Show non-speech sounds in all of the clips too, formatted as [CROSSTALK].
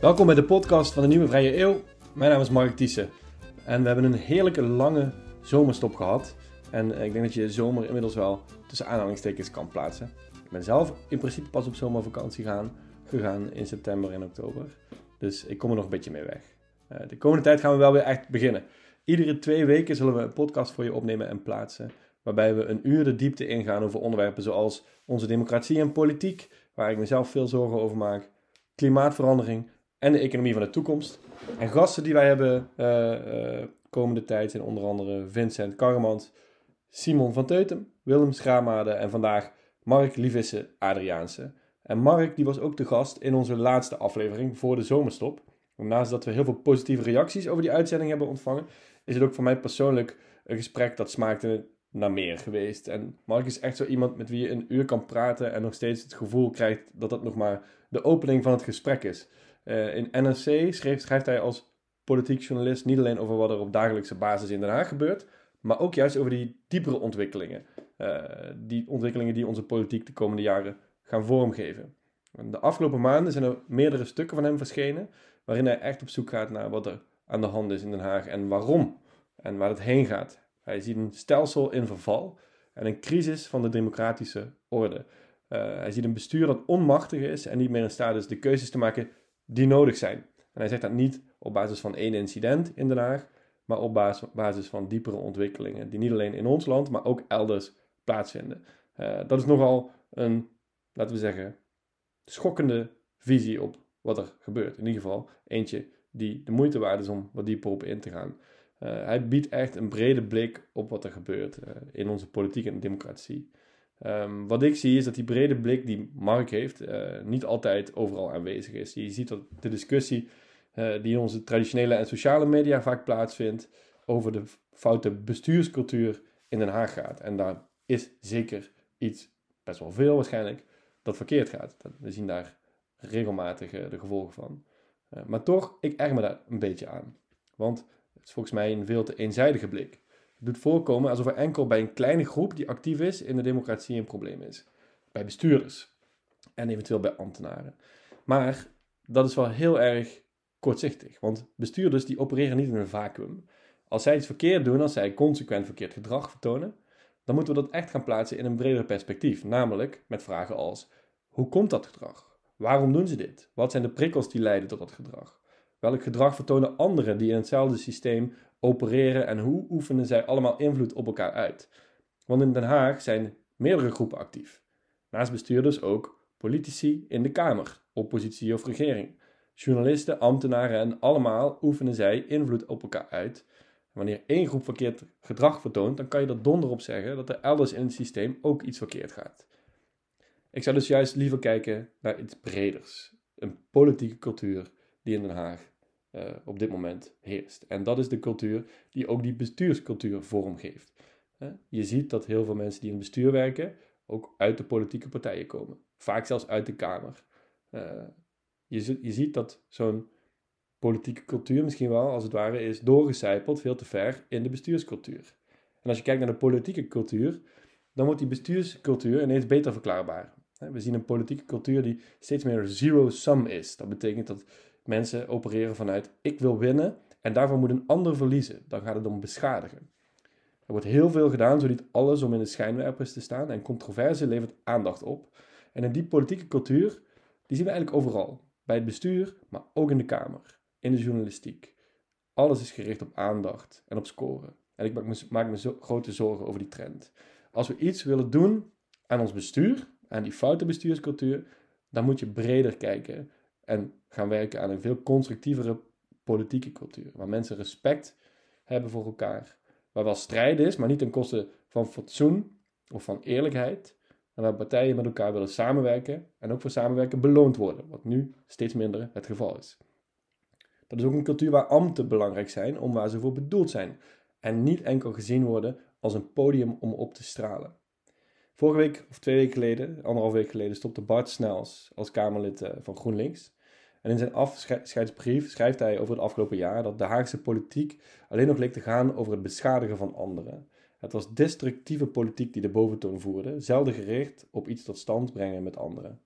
Welkom bij de podcast van de Nieuwe Vrije Eeuw. Mijn naam is Mark Thiessen. En we hebben een heerlijke lange zomerstop gehad. En ik denk dat je zomer inmiddels wel tussen aanhalingstekens kan plaatsen. Ik ben zelf in principe pas op zomervakantie gaan, gegaan in september en oktober. Dus ik kom er nog een beetje mee weg. Eh, de komende tijd gaan we wel weer echt beginnen. Iedere twee weken zullen we een podcast voor je opnemen en plaatsen. Waarbij we een uur de diepte ingaan over onderwerpen zoals onze democratie en politiek, waar ik mezelf veel zorgen over maak, klimaatverandering en de economie van de toekomst. En gasten die wij hebben uh, komende tijd zijn onder andere Vincent Karremans, Simon van Teutem, Willem Schramade en vandaag Mark Lievisse Adriaanse. En Mark die was ook de gast in onze laatste aflevering voor de zomerstop. Naast dat we heel veel positieve reacties over die uitzending hebben ontvangen, is het ook voor mij persoonlijk een gesprek dat smaakte naar meer geweest. En Mark is echt zo iemand met wie je een uur kan praten en nog steeds het gevoel krijgt dat dat nog maar de opening van het gesprek is. Uh, in NRC schrijft, hij als politiek journalist niet alleen over wat er op dagelijkse basis in Den Haag gebeurt, maar ook juist over die diepere ontwikkelingen. Uh, die ontwikkelingen die onze politiek de komende jaren gaan vormgeven. De afgelopen maanden zijn er meerdere stukken van hem verschenen, waarin hij echt op zoek gaat naar wat er aan de hand is in Den Haag en waarom en waar het heen gaat. Hij ziet een stelsel in verval en een crisis van de democratische orde. Uh, hij ziet een bestuur dat onmachtig is en niet meer in staat is de keuzes te maken die nodig zijn. En hij zegt dat niet op basis van één incident in Den Haag, maar op basis van diepere ontwikkelingen die niet alleen in ons land, maar ook elders plaatsvinden. Uh, dat is nogal een, laten we zeggen, schokkende visie op wat er gebeurt. In ieder geval eentje die de moeite waard is om wat dieper op in te gaan. Uh, hij biedt echt een brede blik op wat er gebeurt uh, in onze politiek en democratie. Um, wat ik zie is dat die brede blik die Mark heeft uh, niet altijd overal aanwezig is. Je ziet dat de discussie die in onze traditionele en sociale media vaak plaatsvindt over de foute bestuurscultuur in Den Haag gaat. En daar is zeker iets, best wel veel waarschijnlijk, dat verkeerd gaat. We zien daar regelmatig de gevolgen van. maar toch, ik erg me daar een beetje aan. Want het is volgens mij een veel te eenzijdige blik. Doet voorkomen alsof er enkel bij een kleine groep die actief is in de democratie een probleem is. Bij bestuurders en eventueel bij ambtenaren. Maar dat is wel heel erg kortzichtig, want bestuurders die opereren niet in een vacuüm. Als zij iets verkeerd doen, als zij consequent verkeerd gedrag vertonen, dan moeten we dat echt gaan plaatsen in een breder perspectief. Namelijk met vragen als: hoe komt dat gedrag? Waarom doen ze dit? Wat zijn de prikkels die leiden tot dat gedrag? Welk gedrag vertonen anderen die in hetzelfde systeem opereren en hoe oefenen zij allemaal invloed op elkaar uit? Want in Den Haag zijn meerdere groepen actief. Naast bestuurders ook politici in de Kamer, oppositie of regering, journalisten, ambtenaren en allemaal oefenen zij invloed op elkaar uit. wanneer één groep verkeerd gedrag vertoont, dan kan je er donder op zeggen dat er elders in het systeem ook iets verkeerd gaat. Ik zou dus juist liever kijken naar iets breders, een politieke cultuur die in Den Haag uh, op dit moment heerst. En dat is de cultuur die ook die bestuurscultuur vormgeeft. Je ziet dat heel veel mensen die in het bestuur werken ook uit de politieke partijen komen. Vaak zelfs uit de Kamer. Uh, je, je ziet dat zo'n politieke cultuur misschien wel, als het ware, is doorgecijpeld veel te ver in de bestuurscultuur. En als je kijkt naar de politieke cultuur, dan wordt die bestuurscultuur ineens beter verklaarbaar. We zien een politieke cultuur die steeds meer zero-sum is. Dat betekent dat mensen opereren vanuit ik wil winnen en daarvoor moet een ander verliezen. Dan gaat het om beschadigen. Er wordt heel veel gedaan, zo niet alles om in de schijnwerpers te staan en controverse levert aandacht op. En in die politieke cultuur, die zien we eigenlijk overal. Bij het bestuur, maar ook in de Kamer, in de journalistiek. Alles is gericht op aandacht en op scoren. En ik maak me, zo grote zorgen over die trend. Als we iets willen doen aan ons bestuur, aan die foute bestuurscultuur, dan moet je breder kijken en gaan werken aan een veel constructievere politieke cultuur. Waar mensen respect hebben voor elkaar. Waar wel strijd is, maar niet ten koste van fatsoen of van eerlijkheid. En waar partijen met elkaar willen samenwerken en ook voor samenwerken beloond worden. Wat nu steeds minder het geval is. Dat is ook een cultuur waar ambten belangrijk zijn om waar ze voor bedoeld zijn. En niet enkel gezien worden als een podium om op te stralen. Vorige week, of twee weken geleden, anderhalf week geleden, stopte Bart Snels als Kamerlid eh, van GroenLinks. En in zijn afscheidsbrief schrijft hij over het afgelopen jaar dat de Haagse politiek alleen nog leek te gaan over het beschadigen van anderen. Het was destructieve politiek die de boventoon voerde, zelden gericht op iets tot stand brengen met anderen.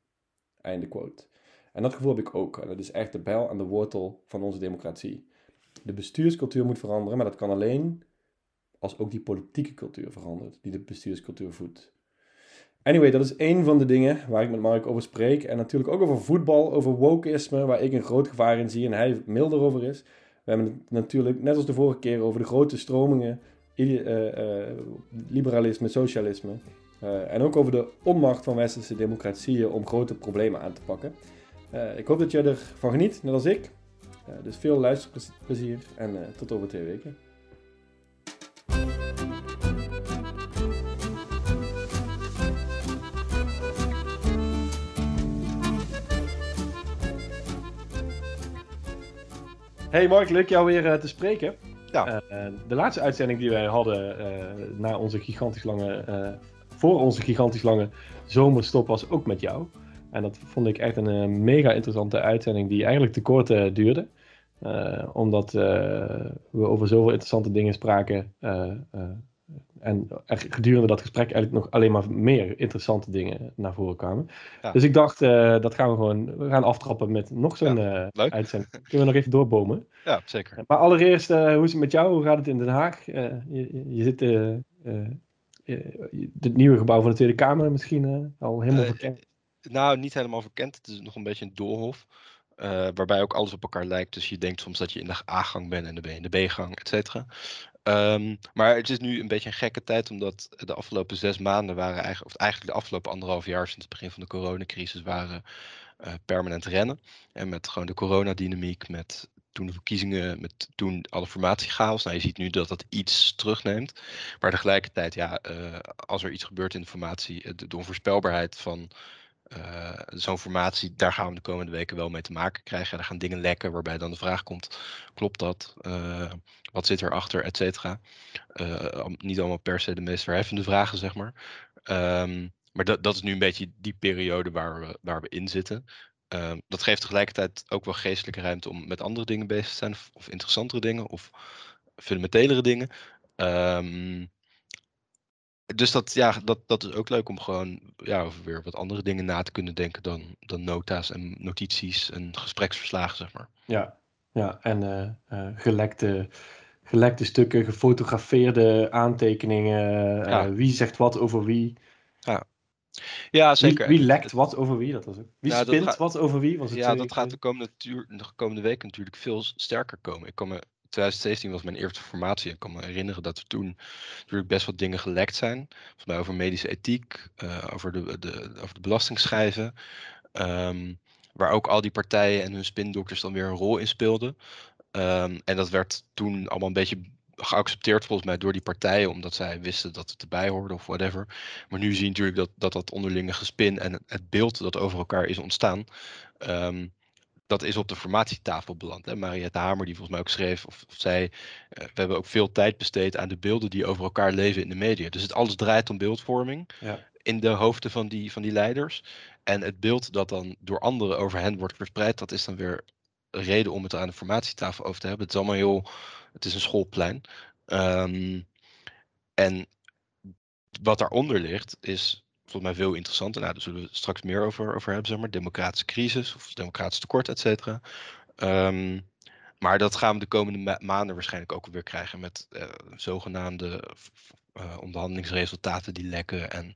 Einde quote. En dat gevoel heb ik ook. En dat is echt de bijl aan de wortel van onze democratie. De bestuurscultuur moet veranderen, maar dat kan alleen als ook die politieke cultuur verandert, die de bestuurscultuur voedt. Anyway, dat is één van de dingen waar ik met Mark over spreek. En natuurlijk ook over voetbal, over wokeisme, waar ik een groot gevaar in zie en hij milder over is. We hebben het natuurlijk, net als de vorige keer, over de grote stromingen, uh, uh, liberalisme, socialisme. Uh, en ook over de onmacht van westerse democratieën om grote problemen aan te pakken. ik hoop dat je ervan geniet, net als ik. dus veel luisterplezier en tot over twee weken. Hey Mark, leuk jou weer uh, te spreken. Ja. Uh, de laatste uitzending die wij hadden uh, na onze gigantisch lange, voor onze gigantisch lange zomerstop was ook met jou. En dat vond ik echt een mega interessante uitzending die eigenlijk te kort duurde. omdat we over zoveel interessante dingen spraken en gedurende dat gesprek eigenlijk nog alleen maar meer interessante dingen naar voren kwamen. Dus ik dacht, uh, dat gaan we gewoon we gaan aftrappen met nog zo'n ja, uh, uitzending. Kunnen we nog even doorbomen? [LAUGHS] Ja, zeker. Maar allereerst, uh, hoe is het met jou? Hoe gaat het in Den Haag? je, je zit het nieuwe gebouw van de Tweede Kamer misschien al helemaal verkend? Nou, niet helemaal verkend. Het is nog een beetje een doolhof. Waarbij ook alles op elkaar lijkt. Dus je denkt soms dat je in de A-gang bent en ben je in de B-gang, et cetera. Um, maar het is nu een beetje een gekke tijd, omdat de afgelopen zes maanden waren eigenlijk, of eigenlijk de afgelopen anderhalf jaar sinds het begin van de coronacrisis waren uh, permanent rennen. En met gewoon de coronadynamiek, met toen de verkiezingen, met toen alle formatiechaos. Nou, je ziet nu dat dat iets terugneemt. Maar tegelijkertijd, ja, uh, als er iets gebeurt in de formatie, de, de onvoorspelbaarheid van uh, zo'n formatie, daar gaan we de komende weken wel mee te maken krijgen. Er gaan dingen lekken waarbij dan de vraag komt, klopt dat? Uh, wat zit erachter, et cetera? Uh, niet allemaal per se de meest verheffende vragen, zeg maar. Um, maar dat, dat is nu een beetje die periode waar we, waar we in zitten. Um, dat geeft tegelijkertijd ook wel geestelijke ruimte om met andere dingen bezig te zijn, of, of interessantere dingen, of fundamentelere dingen. Um, dus dat, ja, dat, dat is ook leuk om gewoon ja, over weer wat andere dingen na te kunnen denken dan, dan nota's en notities en gespreksverslagen, zeg maar. Ja, ja en uh, uh, gelekte, gelekte stukken, gefotografeerde aantekeningen, uh, ja. wie zegt wat over wie. Ja, ja zeker. Wie, wie lekt wat over wie, dat was ook. Wie ja, spint wat over wie? Was het ja, dat gaat de komende, de komende week natuurlijk veel sterker komen. Ik kan me 2017 was mijn eerste formatie. Ik kan me herinneren dat er toen natuurlijk best wat dingen gelekt zijn. Mij over medische ethiek, uh, over, de, de, over de belastingschijven. Um, waar ook al die partijen en hun spindokters dan weer een rol in speelden. Um, en dat werd toen allemaal een beetje geaccepteerd volgens mij door die partijen, omdat zij wisten dat het erbij hoorde of whatever. Maar nu zie je natuurlijk dat dat, onderlinge gespin en het beeld dat over elkaar is ontstaan. Um, dat is op de formatietafel beland. Hè? Mariette Hamer, die volgens mij ook schreef, of, of zei, uh, we hebben ook veel tijd besteed aan de beelden die over elkaar leven in de media. Dus het alles draait om beeldvorming ja. in de hoofden van die, van die leiders. En het beeld dat dan door anderen over hen wordt verspreid, dat is dan weer een reden om het er aan de formatietafel over te hebben. Het is allemaal heel, het is een schoolplein. Um, en wat daaronder ligt, is volgens mij veel interessanter. Nou, daar zullen we straks meer over, over hebben, zeg maar. Democratische crisis of democratisch tekort, et cetera. Um, maar dat gaan we de komende ma maanden waarschijnlijk ook weer krijgen met uh, zogenaamde uh, onderhandelingsresultaten die lekken. En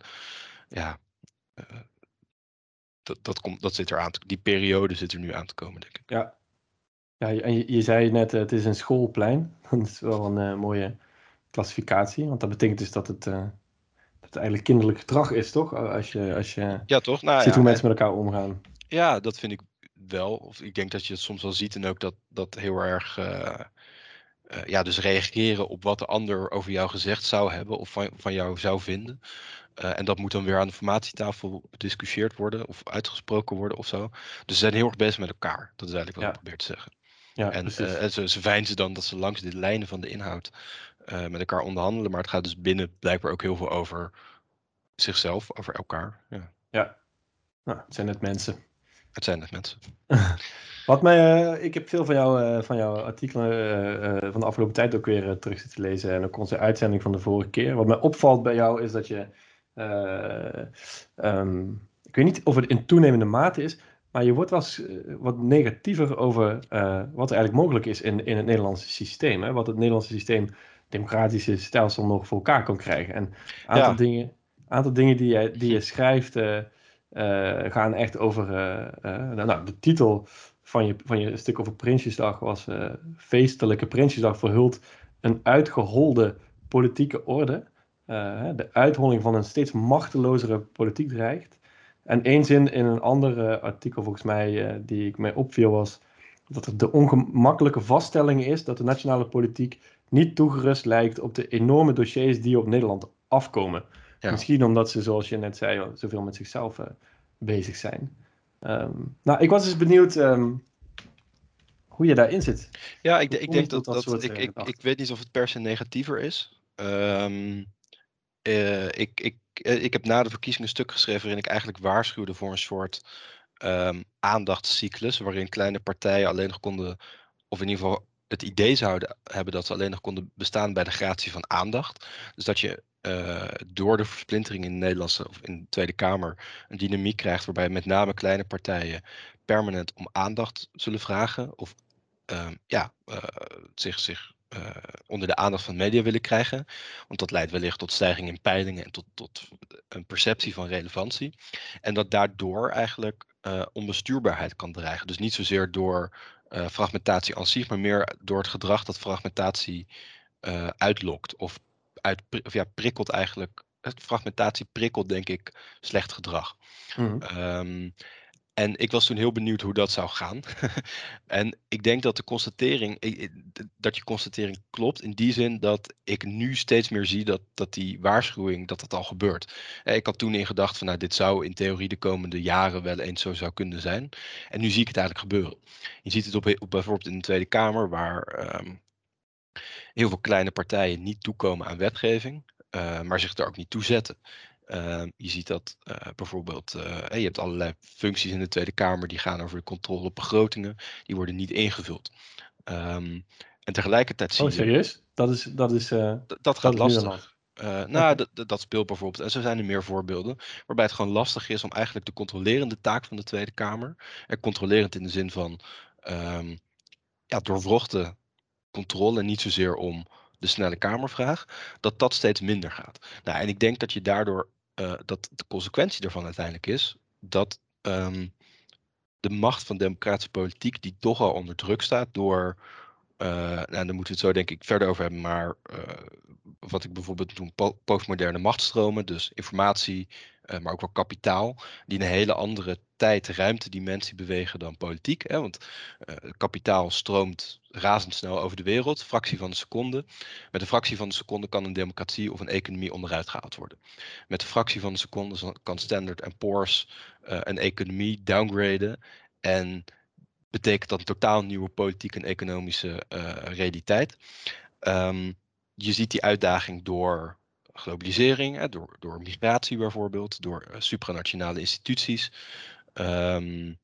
ja, uh, dat, dat, komt, dat zit er aan te, die periode zit er nu aan te komen, denk ik. Ja, ja en je, je zei net, het is een schoolplein. [LAUGHS] Dat is wel een mooie klassificatie, want dat betekent dus dat het het eigenlijk kinderlijk gedrag is, toch? Als je, als je ja, toch? Nou, ziet ja, hoe mensen met elkaar omgaan. Ja, dat vind ik wel. Of ik denk dat je het soms wel ziet en ook dat dat heel erg. Uh, uh, ja, dus reageren op wat de ander over jou gezegd zou hebben of van, van jou zou vinden. Uh, en dat moet dan weer aan de formatietafel bediscussieerd worden of uitgesproken worden of zo. Dus ze zijn heel erg bezig met elkaar. Dat is eigenlijk wat ja. ik probeer te zeggen. Ja, en, en ze, ze dan dat ze langs de lijnen van de inhoud uh, met elkaar onderhandelen. Maar het gaat dus binnen blijkbaar ook heel veel over zichzelf, over elkaar. Ja, ja. Nou, het zijn net mensen. Het zijn net mensen. [LAUGHS] Wat mij, uh, ik heb veel van, jou, uh, van jouw artikelen van de afgelopen tijd ook weer terug zitten lezen. En ook onze uitzending van de vorige keer. Wat mij opvalt bij jou is dat je. Um, ik weet niet of het in toenemende mate is. Maar je wordt wel eens eh, wat negatiever over eh, wat er eigenlijk mogelijk is in, in het Nederlandse systeem. Hè? Wat het Nederlandse systeem, democratische stelsel, nog voor elkaar kan krijgen. En een aantal, dingen, aantal dingen die je, die je schrijft uh, gaan echt over. Nou, nou, de titel van je, van je stuk over Prinsjesdag was Feestelijke Prinsjesdag verhult een uitgeholde politieke orde. de uitholling van een steeds machtelozere politiek dreigt. En één zin in een ander artikel, volgens mij, die ik mij opviel, was dat het de ongemakkelijke vaststelling is dat de nationale politiek niet toegerust lijkt op de enorme dossiers die op Nederland afkomen. Misschien omdat ze, zoals je net zei, zoveel met zichzelf uh, bezig zijn. Um, nou, ik was dus benieuwd um, hoe je daarin zit. Ja, ik, ik denk dat, dat, dat ik, ik, ik, weet niet of het per se negatiever is. Um, ik, ik eh, ik heb na de verkiezingen een stuk geschreven waarin ik eigenlijk waarschuwde voor een soort aandachtscyclus, waarin kleine partijen alleen nog konden, of in ieder geval het idee zouden hebben dat ze alleen nog konden bestaan bij de gratie van aandacht. Dus dat je uh, door de versplintering in de Nederlandse of in de Tweede Kamer een dynamiek krijgt waarbij met name kleine partijen permanent om aandacht zullen vragen of uh, ja, uh, zich, zich uh, onder de aandacht van media willen krijgen. Want dat leidt wellicht tot stijging in peilingen en tot, tot een perceptie van relevantie. En dat daardoor eigenlijk onbestuurbaarheid kan dreigen. Dus niet zozeer door uh, fragmentatie aan zich, maar meer door het gedrag dat fragmentatie uitlokt. Of, uit, of ja, prikkelt eigenlijk. Fragmentatie prikkelt denk ik slecht gedrag. Mm -hmm. um, en ik was toen heel benieuwd hoe dat zou gaan. [LAUGHS] en ik denk dat de constatering, dat je constatering klopt in die zin dat ik nu steeds meer zie dat, dat die waarschuwing, dat dat al gebeurt. Eh, ik had toen in gedacht van nou dit zou in theorie de komende jaren wel eens zo zou kunnen zijn. En nu zie ik het eigenlijk gebeuren. Je ziet het op, bijvoorbeeld in de Tweede Kamer waar um, heel veel kleine partijen niet toekomen aan wetgeving. Uh, maar zich daar ook niet toe zetten. Uh, je ziet dat uh, bijvoorbeeld, uh, je hebt allerlei functies in de Tweede Kamer die gaan over de controle op begrotingen, die worden niet ingevuld. Um, en tegelijkertijd zie oh, serieus? Dat is, dat is, dat, dat gaat lastig. nou, dat, dat speelt bijvoorbeeld. En zo zijn er meer voorbeelden. Waarbij het gewoon lastig is om eigenlijk de controlerende taak van de Tweede Kamer. En controlerend in de zin van um, ja, doorwrochte controle. Niet zozeer om de snelle Kamervraag. Dat dat steeds minder gaat. Nou, en ik denk dat je daardoor uh, dat de consequentie daarvan uiteindelijk is dat um, de macht van democratische politiek, die toch al onder druk staat door, uh, nou, daar moeten we het zo denk ik verder over hebben, maar uh, wat ik bijvoorbeeld noem postmoderne machtstromen, dus informatie, uh, maar ook wel kapitaal, die een hele andere tijd, ruimte, dimensie bewegen dan politiek. Hè? Want uh, kapitaal stroomt razendsnel over de wereld, fractie van een seconde. Met een fractie van een seconde kan een democratie of een economie onderuit gehaald worden. Met een fractie van een seconde kan Standard Poor's uh, een economie downgraden en betekent dat een totaal nieuwe politieke en economische realiteit. Um, je ziet die uitdaging door globalisering, hè, door, door migratie bijvoorbeeld, door uh, supranationale instituties. Um,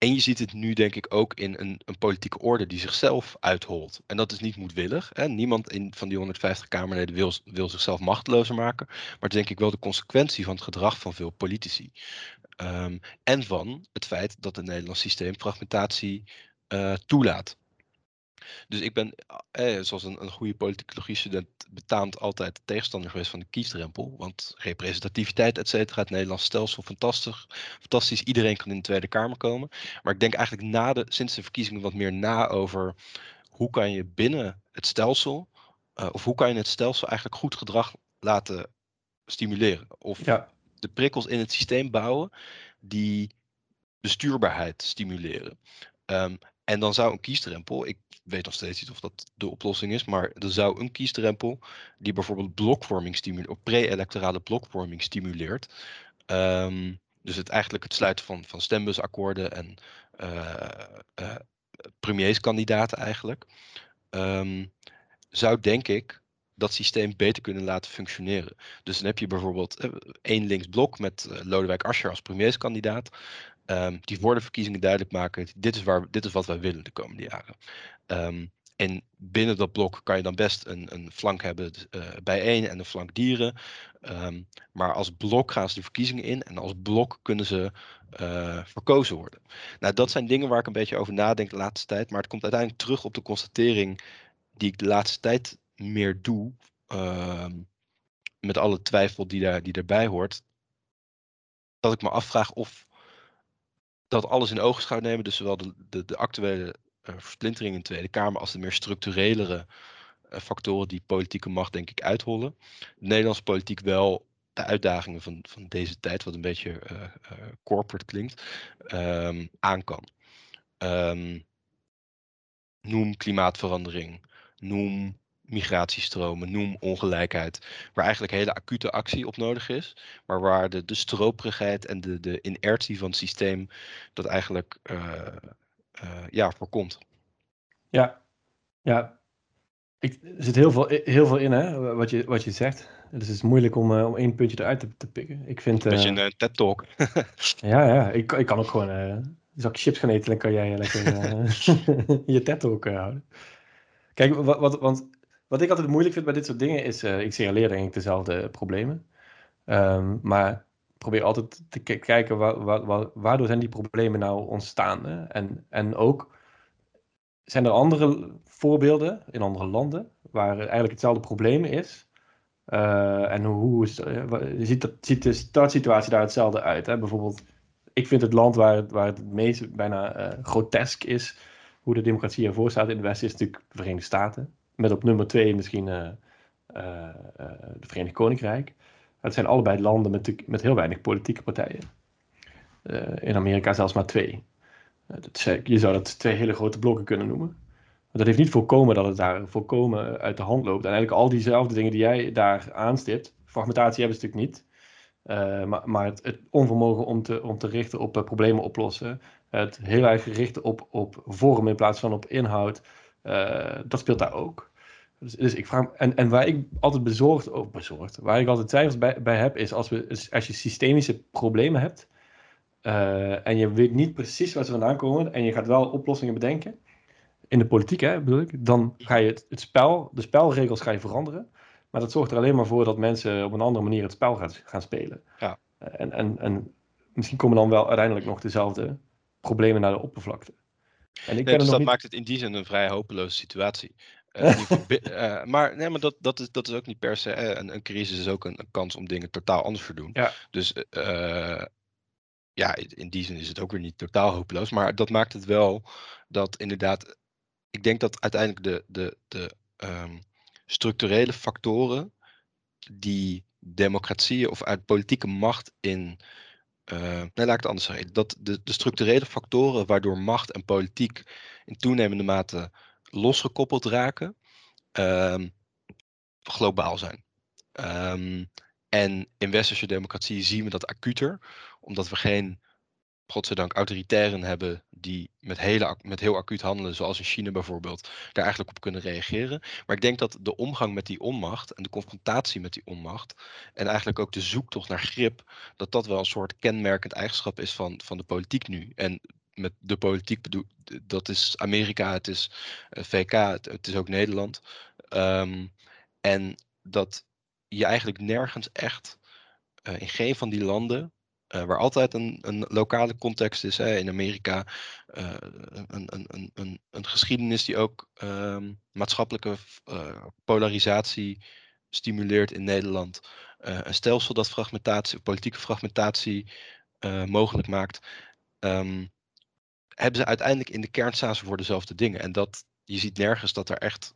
en je ziet het nu denk ik ook in een, een, politieke orde die zichzelf uitholt. En dat is niet moedwillig. Hè. Niemand in, van die 150 Kamerleden wil, wil zichzelf machtelozer maken. Maar het is denk ik wel de consequentie van het gedrag van veel politici. Um, en van het feit dat het Nederlands systeem fragmentatie uh, toelaat. Dus ik ben, eh, zoals een, een goede politicologie-student, betaamt altijd tegenstander geweest van de kiesdrempel. Want representativiteit, et cetera, het Nederlands stelsel, fantastisch. fantastisch. Iedereen kan in de Tweede Kamer komen. Maar ik denk eigenlijk na de, sinds de verkiezingen wat meer na over hoe kan je binnen het stelsel, uh, of hoe kan je het stelsel eigenlijk goed gedrag laten stimuleren. Of ja. de prikkels in het systeem bouwen die bestuurbaarheid stimuleren. Um, en dan zou een kiesdrempel, ik weet nog steeds niet of dat de oplossing is, maar er zou een kiesdrempel die bijvoorbeeld blokvorming stimuleert, pre-electorale blokvorming stimuleert. Um, dus het eigenlijk het sluiten van, van stembusakkoorden en uh, uh, premierskandidaten eigenlijk. Um, zou denk ik dat systeem beter kunnen laten functioneren. Dus dan heb je bijvoorbeeld eh, één linksblok met Lodewijk Asscher als premierskandidaat. Um, die voor de verkiezingen duidelijk maken, dit is, waar, dit is wat wij willen de komende jaren. Um, en binnen dat blok kan je dan best een, een flank hebben uh, bijeen en een flank dieren. Um, maar als blok gaan ze de verkiezingen in en als blok kunnen ze uh, verkozen worden. Nou, dat zijn dingen waar ik een beetje over nadenk de laatste tijd. Maar het komt uiteindelijk terug op de constatering die ik de laatste tijd meer doe. Met alle twijfel die, daar, die hoort. Dat ik me afvraag of dat alles in ogenschouw nemen. Dus zowel de, de, de actuele uh, versplintering in de Tweede Kamer als de meer structurelere uh, factoren die politieke macht denk ik uithollen. De Nederlandse politiek wel de uitdagingen van, van deze tijd, wat een beetje uh, corporate klinkt, um, aan kan. Um, noem klimaatverandering, noem migratiestromen, noem ongelijkheid, waar eigenlijk hele acute actie op nodig is, maar waar de, de stroperigheid en de, de inertie van het systeem dat eigenlijk uh, uh, ja, voorkomt. Ja, ja. Ik, er zit heel veel, heel veel in, hè, wat je, wat je zegt. Dus het is moeilijk om, uh, om één puntje eruit te, te pikken. Ik vind, Beetje een TED-talk. [LAUGHS] ja, ja. Ik, ik kan ook gewoon een zak chips gaan eten. Dan kan jij lekker [LAUGHS] je TED-talk houden. Kijk, wat, wat, want wat ik altijd moeilijk vind bij dit soort dingen is, uh, ik signaleer denk ik dezelfde problemen. Um, maar probeer altijd te kijken wa wa wa waardoor zijn die problemen nou ontstaan. Hè? En, en ook, zijn er andere voorbeelden in andere landen waar eigenlijk hetzelfde probleem is? Uh, en hoe is, uh, ziet, dat, ziet de startsituatie daar hetzelfde uit? Hè? Bijvoorbeeld, ik vind het land waar, waar het meest bijna grotesk is hoe de democratie ervoor staat in het Westen is natuurlijk de Verenigde Staten. Met op nummer twee misschien uh, uh, de Verenigd Koninkrijk. Het zijn allebei landen met, met heel weinig politieke partijen. in Amerika zelfs maar twee. Je zou dat twee hele grote blokken kunnen noemen. Maar dat heeft niet voorkomen dat het daar volkomen uit de hand loopt. En eigenlijk al diezelfde dingen die jij daar aanstipt. Fragmentatie hebben ze natuurlijk niet. Maar, maar het, het, onvermogen om te, om te richten op problemen oplossen. Het heel erg richten op, op vorm in plaats van op inhoud. Dat speelt daar ook. Dus, dus, ik vraag, en, en waar ik altijd bezorgd, oh, bezorgd, waar ik altijd twijfels bij, bij heb, is als, we, als je systemische problemen hebt uh, en je weet niet precies waar ze vandaan komen en je gaat wel oplossingen bedenken, in de politiek hè, bedoel ik, dan ga je het, het spel, de spelregels ga je veranderen, maar dat zorgt er alleen maar voor dat mensen op een andere manier het spel gaan, gaan spelen. Ja. En, en, en misschien komen dan wel uiteindelijk nog dezelfde problemen naar de oppervlakte. En ik nee, dus dat niet... maakt het in die zin een vrij hopeloze situatie. Uh, [LAUGHS] maar nee, maar dat, dat, is, dat is ook niet per se. Uh, een, een, crisis is ook een, een, kans om dingen totaal anders te doen. Ja. Dus ja, in die zin is het ook weer niet totaal hopeloos. Maar dat maakt het wel dat inderdaad. Ik denk dat uiteindelijk de, de, de um, structurele factoren die democratieën of uit politieke macht in. Uh, nee, laat ik het anders zeggen. Dat de, de structurele factoren waardoor macht en politiek in toenemende mate losgekoppeld raken, um, globaal zijn. Um, en in westerse democratie zien we dat acuter, omdat we geen, godzijdank, autoritairen hebben die met, hele, met heel acuut handelen, zoals in China bijvoorbeeld, daar eigenlijk op kunnen reageren. Maar ik denk dat de omgang met die onmacht en de confrontatie met die onmacht en eigenlijk ook de zoektocht naar grip, dat dat wel een soort kenmerkend eigenschap is van, van de politiek nu. En met de politiek bedoel, dat is Amerika, het is eh, VK, het, is ook Nederland. Um, en dat je eigenlijk nergens echt uh, in geen van die landen, uh, waar altijd een, een lokale context is, hè, in Amerika, uh, een, een, een, een geschiedenis die ook um, maatschappelijke polarisatie stimuleert in Nederland. een stelsel dat fragmentatie, politieke fragmentatie mogelijk maakt. Um, hebben ze uiteindelijk in de kern staan ze voor dezelfde dingen. En dat, je ziet nergens dat er echt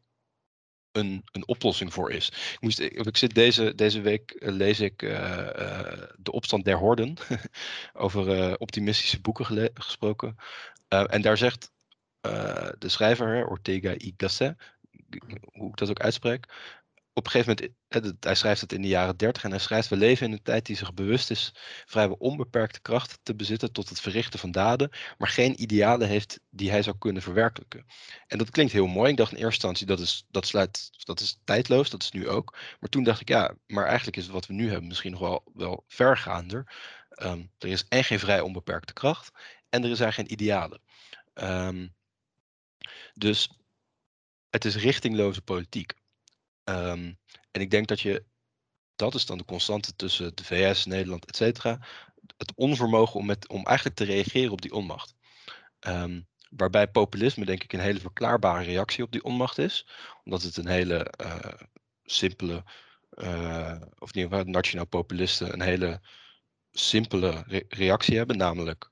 een, een oplossing voor is. Ik, moest, ik zit deze, deze week uh, lees ik uh, uh, De Opstand der Horden. [LAUGHS] over optimistische boeken gesproken. en daar zegt de schrijver, Ortega y Gasset, hoe ik dat ook uitspreek op een gegeven moment, hij schrijft het in de jaren 30 en hij schrijft: We leven in een tijd die zich bewust is vrijwel onbeperkte kracht te bezitten tot het verrichten van daden, maar geen idealen heeft die hij zou kunnen verwerkelijken. En dat klinkt heel mooi. Ik dacht in eerste instantie dat is, dat sluit, dat is tijdloos, dat is nu ook. Maar toen dacht ik, ja, maar eigenlijk is wat we nu hebben misschien nog wel, wel vergaander. Um, er is en geen vrij onbeperkte kracht en er zijn geen idealen. Um, dus het is richtingloze politiek. Ehm, en ik denk dat je, dat is dan de constante tussen de VS, Nederland, et cetera. Het onvermogen om, met, om eigenlijk te reageren op die onmacht. Ehm, waarbij populisme denk ik een hele verklaarbare reactie op die onmacht is. Omdat het een hele uh, simpele, uh, of in ieder nationaal populisten, een hele simpele reactie hebben. Namelijk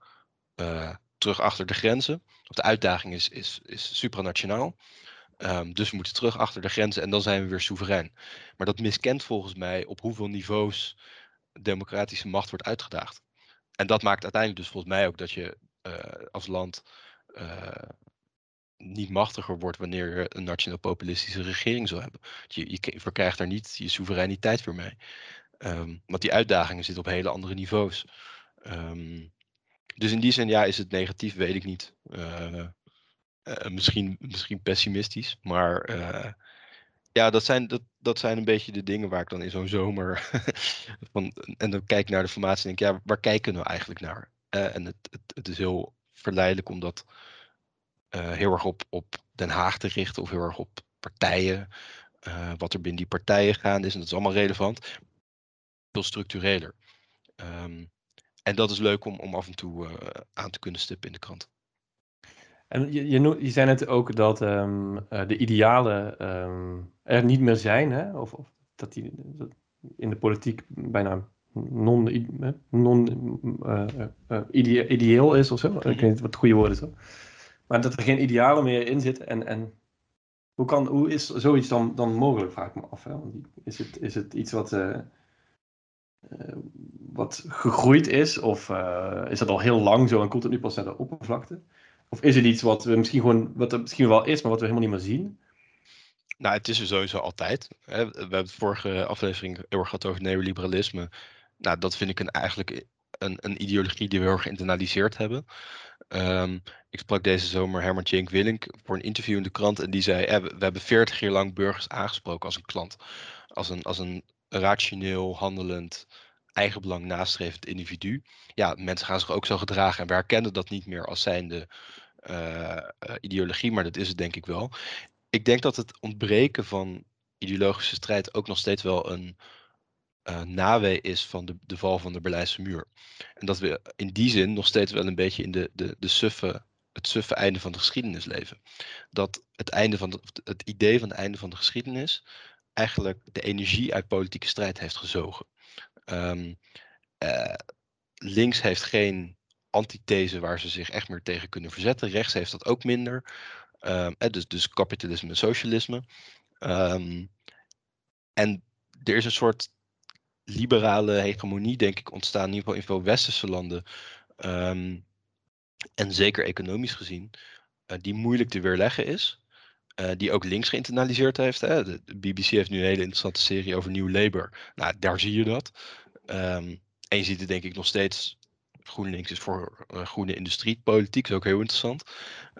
uh, terug achter de grenzen. Of de uitdaging is, is, is supranationaal. Um, dus we moeten terug achter de grenzen en dan zijn we weer soeverein. Maar dat miskent volgens mij op hoeveel niveaus democratische macht wordt uitgedaagd. En dat maakt uiteindelijk dus volgens mij ook dat je uh, als land uh, niet machtiger wordt wanneer je een nationaal-populistische regering zou hebben. Je, je verkrijgt daar niet je soevereiniteit weer mee. Um, want die uitdagingen zitten op hele andere niveaus. Um, dus in die zin, ja, is het negatief, weet ik niet. Uh, uh, misschien, misschien pessimistisch, maar uh, ja, dat zijn, dat, dat zijn een beetje de dingen waar ik dan in zo'n zomer [LAUGHS] van, en dan kijk ik naar de formatie en denk, ja, waar kijken we nou eigenlijk naar? en het, het, is heel verleidelijk om dat heel erg op, op Den Haag te richten of heel erg op partijen, wat er binnen die partijen gaande is, en dat is allemaal relevant, veel structureler. Um, en dat is leuk om, om af en toe aan te kunnen stippen in de krant. En je, je, je zei net ook dat um, uh, de idealen um, er niet meer zijn, hè? Of, of dat die dat in de politiek bijna non-ideeel non, uh, ideeel is of zo. Ik weet niet wat goede woord is. Maar dat er geen idealen meer in zitten. En, en hoe, kan, hoe is zoiets dan, dan mogelijk, vraag ik me af. Hè? Is, het, is het iets wat wat gegroeid is? Of is dat al heel lang zo en komt het nu pas naar de oppervlakte? Of is het iets wat we misschien gewoon, wat er misschien wel is, maar wat we helemaal niet meer zien? Nou, het is er sowieso altijd. We hebben het vorige aflevering heel erg gehad over neoliberalisme. Nou, dat vind ik een, eigenlijk een, een ideologie die we heel erg geïnternaliseerd hebben. Um, ik sprak deze zomer Herman Cenk Willink voor een interview in de krant en die zei: we, hebben 40 jaar lang burgers aangesproken als een klant. Als een, als een rationeel handelend, eigenbelang nastrevend individu. Ja, mensen gaan zich ook zo gedragen en we herkennen dat niet meer als zijnde ideologie, maar dat is het denk ik wel. Ik denk dat het ontbreken van ideologische strijd ook nog steeds wel een uh, nawee is van de, de val van de Berlijnse muur. En dat we in die zin nog steeds wel een beetje in de, de, de suffe, het suffe einde van de geschiedenis leven. Dat het, einde van het idee van het einde van de geschiedenis eigenlijk de energie uit politieke strijd heeft gezogen. Uh, links heeft geen antithese waar ze zich echt meer tegen kunnen verzetten. Rechts heeft dat ook minder. Um, dus, dus kapitalisme en socialisme. Um, en er is een soort liberale hegemonie, denk ik, ontstaan, in ieder geval in veel westerse landen. Um, en zeker economisch gezien, uh, die moeilijk te weerleggen is. Uh, die ook links geïnternaliseerd heeft. Hè? De, BBC heeft nu een hele interessante serie over New Labour. Nou, daar zie je dat. En je ziet het denk ik nog steeds. GroenLinks is voor uh, groene industriepolitiek, is ook heel interessant.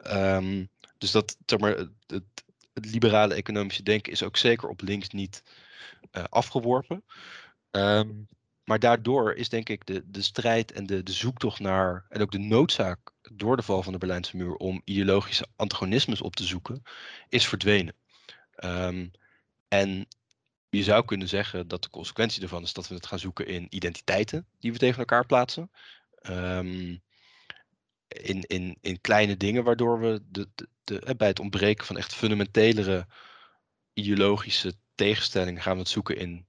Um, dus dat, zeg maar, het, liberale economische denken is ook zeker op links niet uh, afgeworpen. Um, maar daardoor is denk ik de, de strijd en de, de zoektocht naar, en ook de noodzaak door de val van de Berlijnse muur om ideologische antagonismes op te zoeken, is verdwenen. Um, en je zou kunnen zeggen dat de consequentie daarvan is dat we het gaan zoeken in identiteiten die we tegen elkaar plaatsen. Um, in, in, in kleine dingen waardoor we de, de, de, bij het ontbreken van echt fundamentelere ideologische tegenstellingen gaan we het zoeken in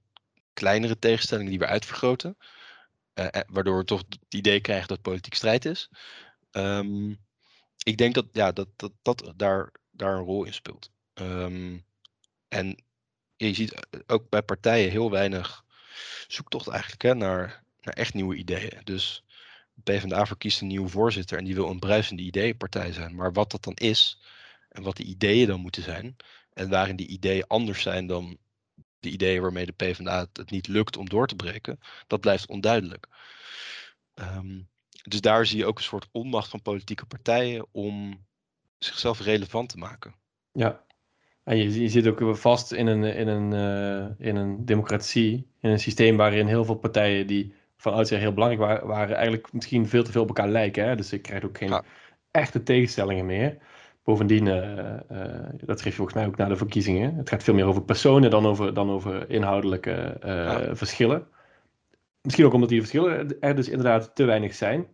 kleinere tegenstellingen die we uitvergroten. Uh, waardoor we toch het idee krijgen dat politiek strijd is. Um, ik denk dat, ja, dat, dat, dat daar, daar een rol in speelt. Um, en je ziet eh, ook bij partijen heel weinig zoektocht eigenlijk hè, naar, naar echt nieuwe ideeën. Dus PvdA verkiest een nieuwe voorzitter en die wil een bruisende ideeënpartij zijn. Maar wat dat dan is en wat de ideeën dan moeten zijn en waarin die ideeën anders zijn dan de ideeën waarmee de PvdA het niet lukt om door te breken, dat blijft onduidelijk. Um, dus daar zie je ook een soort onmacht van politieke partijen om zichzelf relevant te maken. Ja, en je, zit ook vast in een, in, een, uh, in een democratie, in een systeem waarin heel veel partijen die van oudsher heel belangrijk waren, waren eigenlijk misschien veel te veel op elkaar lijken. Hè? Dus je krijgt ook geen ja. echte tegenstellingen meer. Bovendien, uh, dat geeft volgens mij ook naar de verkiezingen. Het gaat veel meer over personen dan over, dan over inhoudelijke ja. verschillen. Misschien ook omdat die verschillen er dus inderdaad te weinig zijn.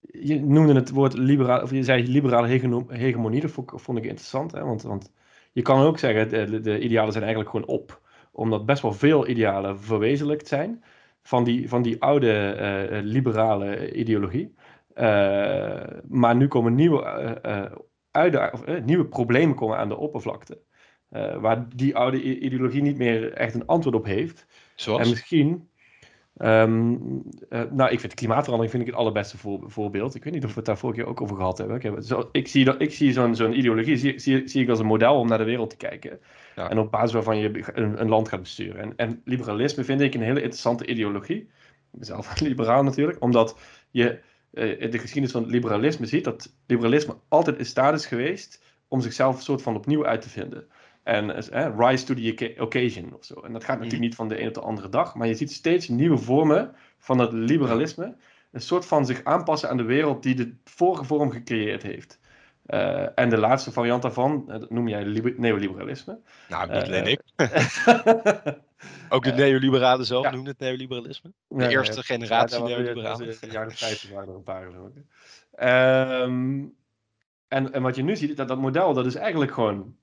Je noemde het woord liberaal, of je zei liberale hegemonie, dat vond, ik interessant. Hè? Want, want je kan ook zeggen, de, de idealen zijn eigenlijk gewoon op. Omdat best wel veel idealen verwezenlijkt zijn van die, van die oude uh, liberale ideologie. Uh, maar nu komen nieuwe, uh, of, nieuwe problemen komen aan de oppervlakte. waar die oude ideologie niet meer echt een antwoord op heeft. Zoals? En misschien. Um, nou, ik vind klimaatverandering vind ik het allerbeste voorbeeld. Ik weet niet of we het daar vorige keer ook over gehad hebben. Ik, zo, ik zie, dat, ik zie zo'n zo'n ideologie zie, zie, zie, ik als een model om naar de wereld te kijken. Ja. En op basis waarvan je een, een, land gaat besturen. En, en liberalisme vind ik een hele interessante ideologie. Ik ben zelf [LAUGHS] liberaal natuurlijk, omdat je in de geschiedenis van het liberalisme ziet dat liberalisme altijd in staat is geweest om zichzelf een soort van opnieuw uit te vinden. En uh, rise to the occasion of zo. En dat gaat natuurlijk mhm. niet van de een op de andere dag, maar je ziet steeds nieuwe vormen van het liberalisme. Een soort van zich aanpassen aan de wereld die de vorige vorm gecreëerd heeft. Uh, en de laatste variant daarvan, dat noem jij neoliberalisme. Nou, niet alleen ik. [LAUGHS] Ook de neoliberalen zelf ja. noemen het neoliberalisme. De eerste generatie ja, neoliberalen. In de jaren [LAUGHS] 50 waren er een paar geloof ik. Um, en, en wat je nu ziet, dat, dat model dat is eigenlijk gewoon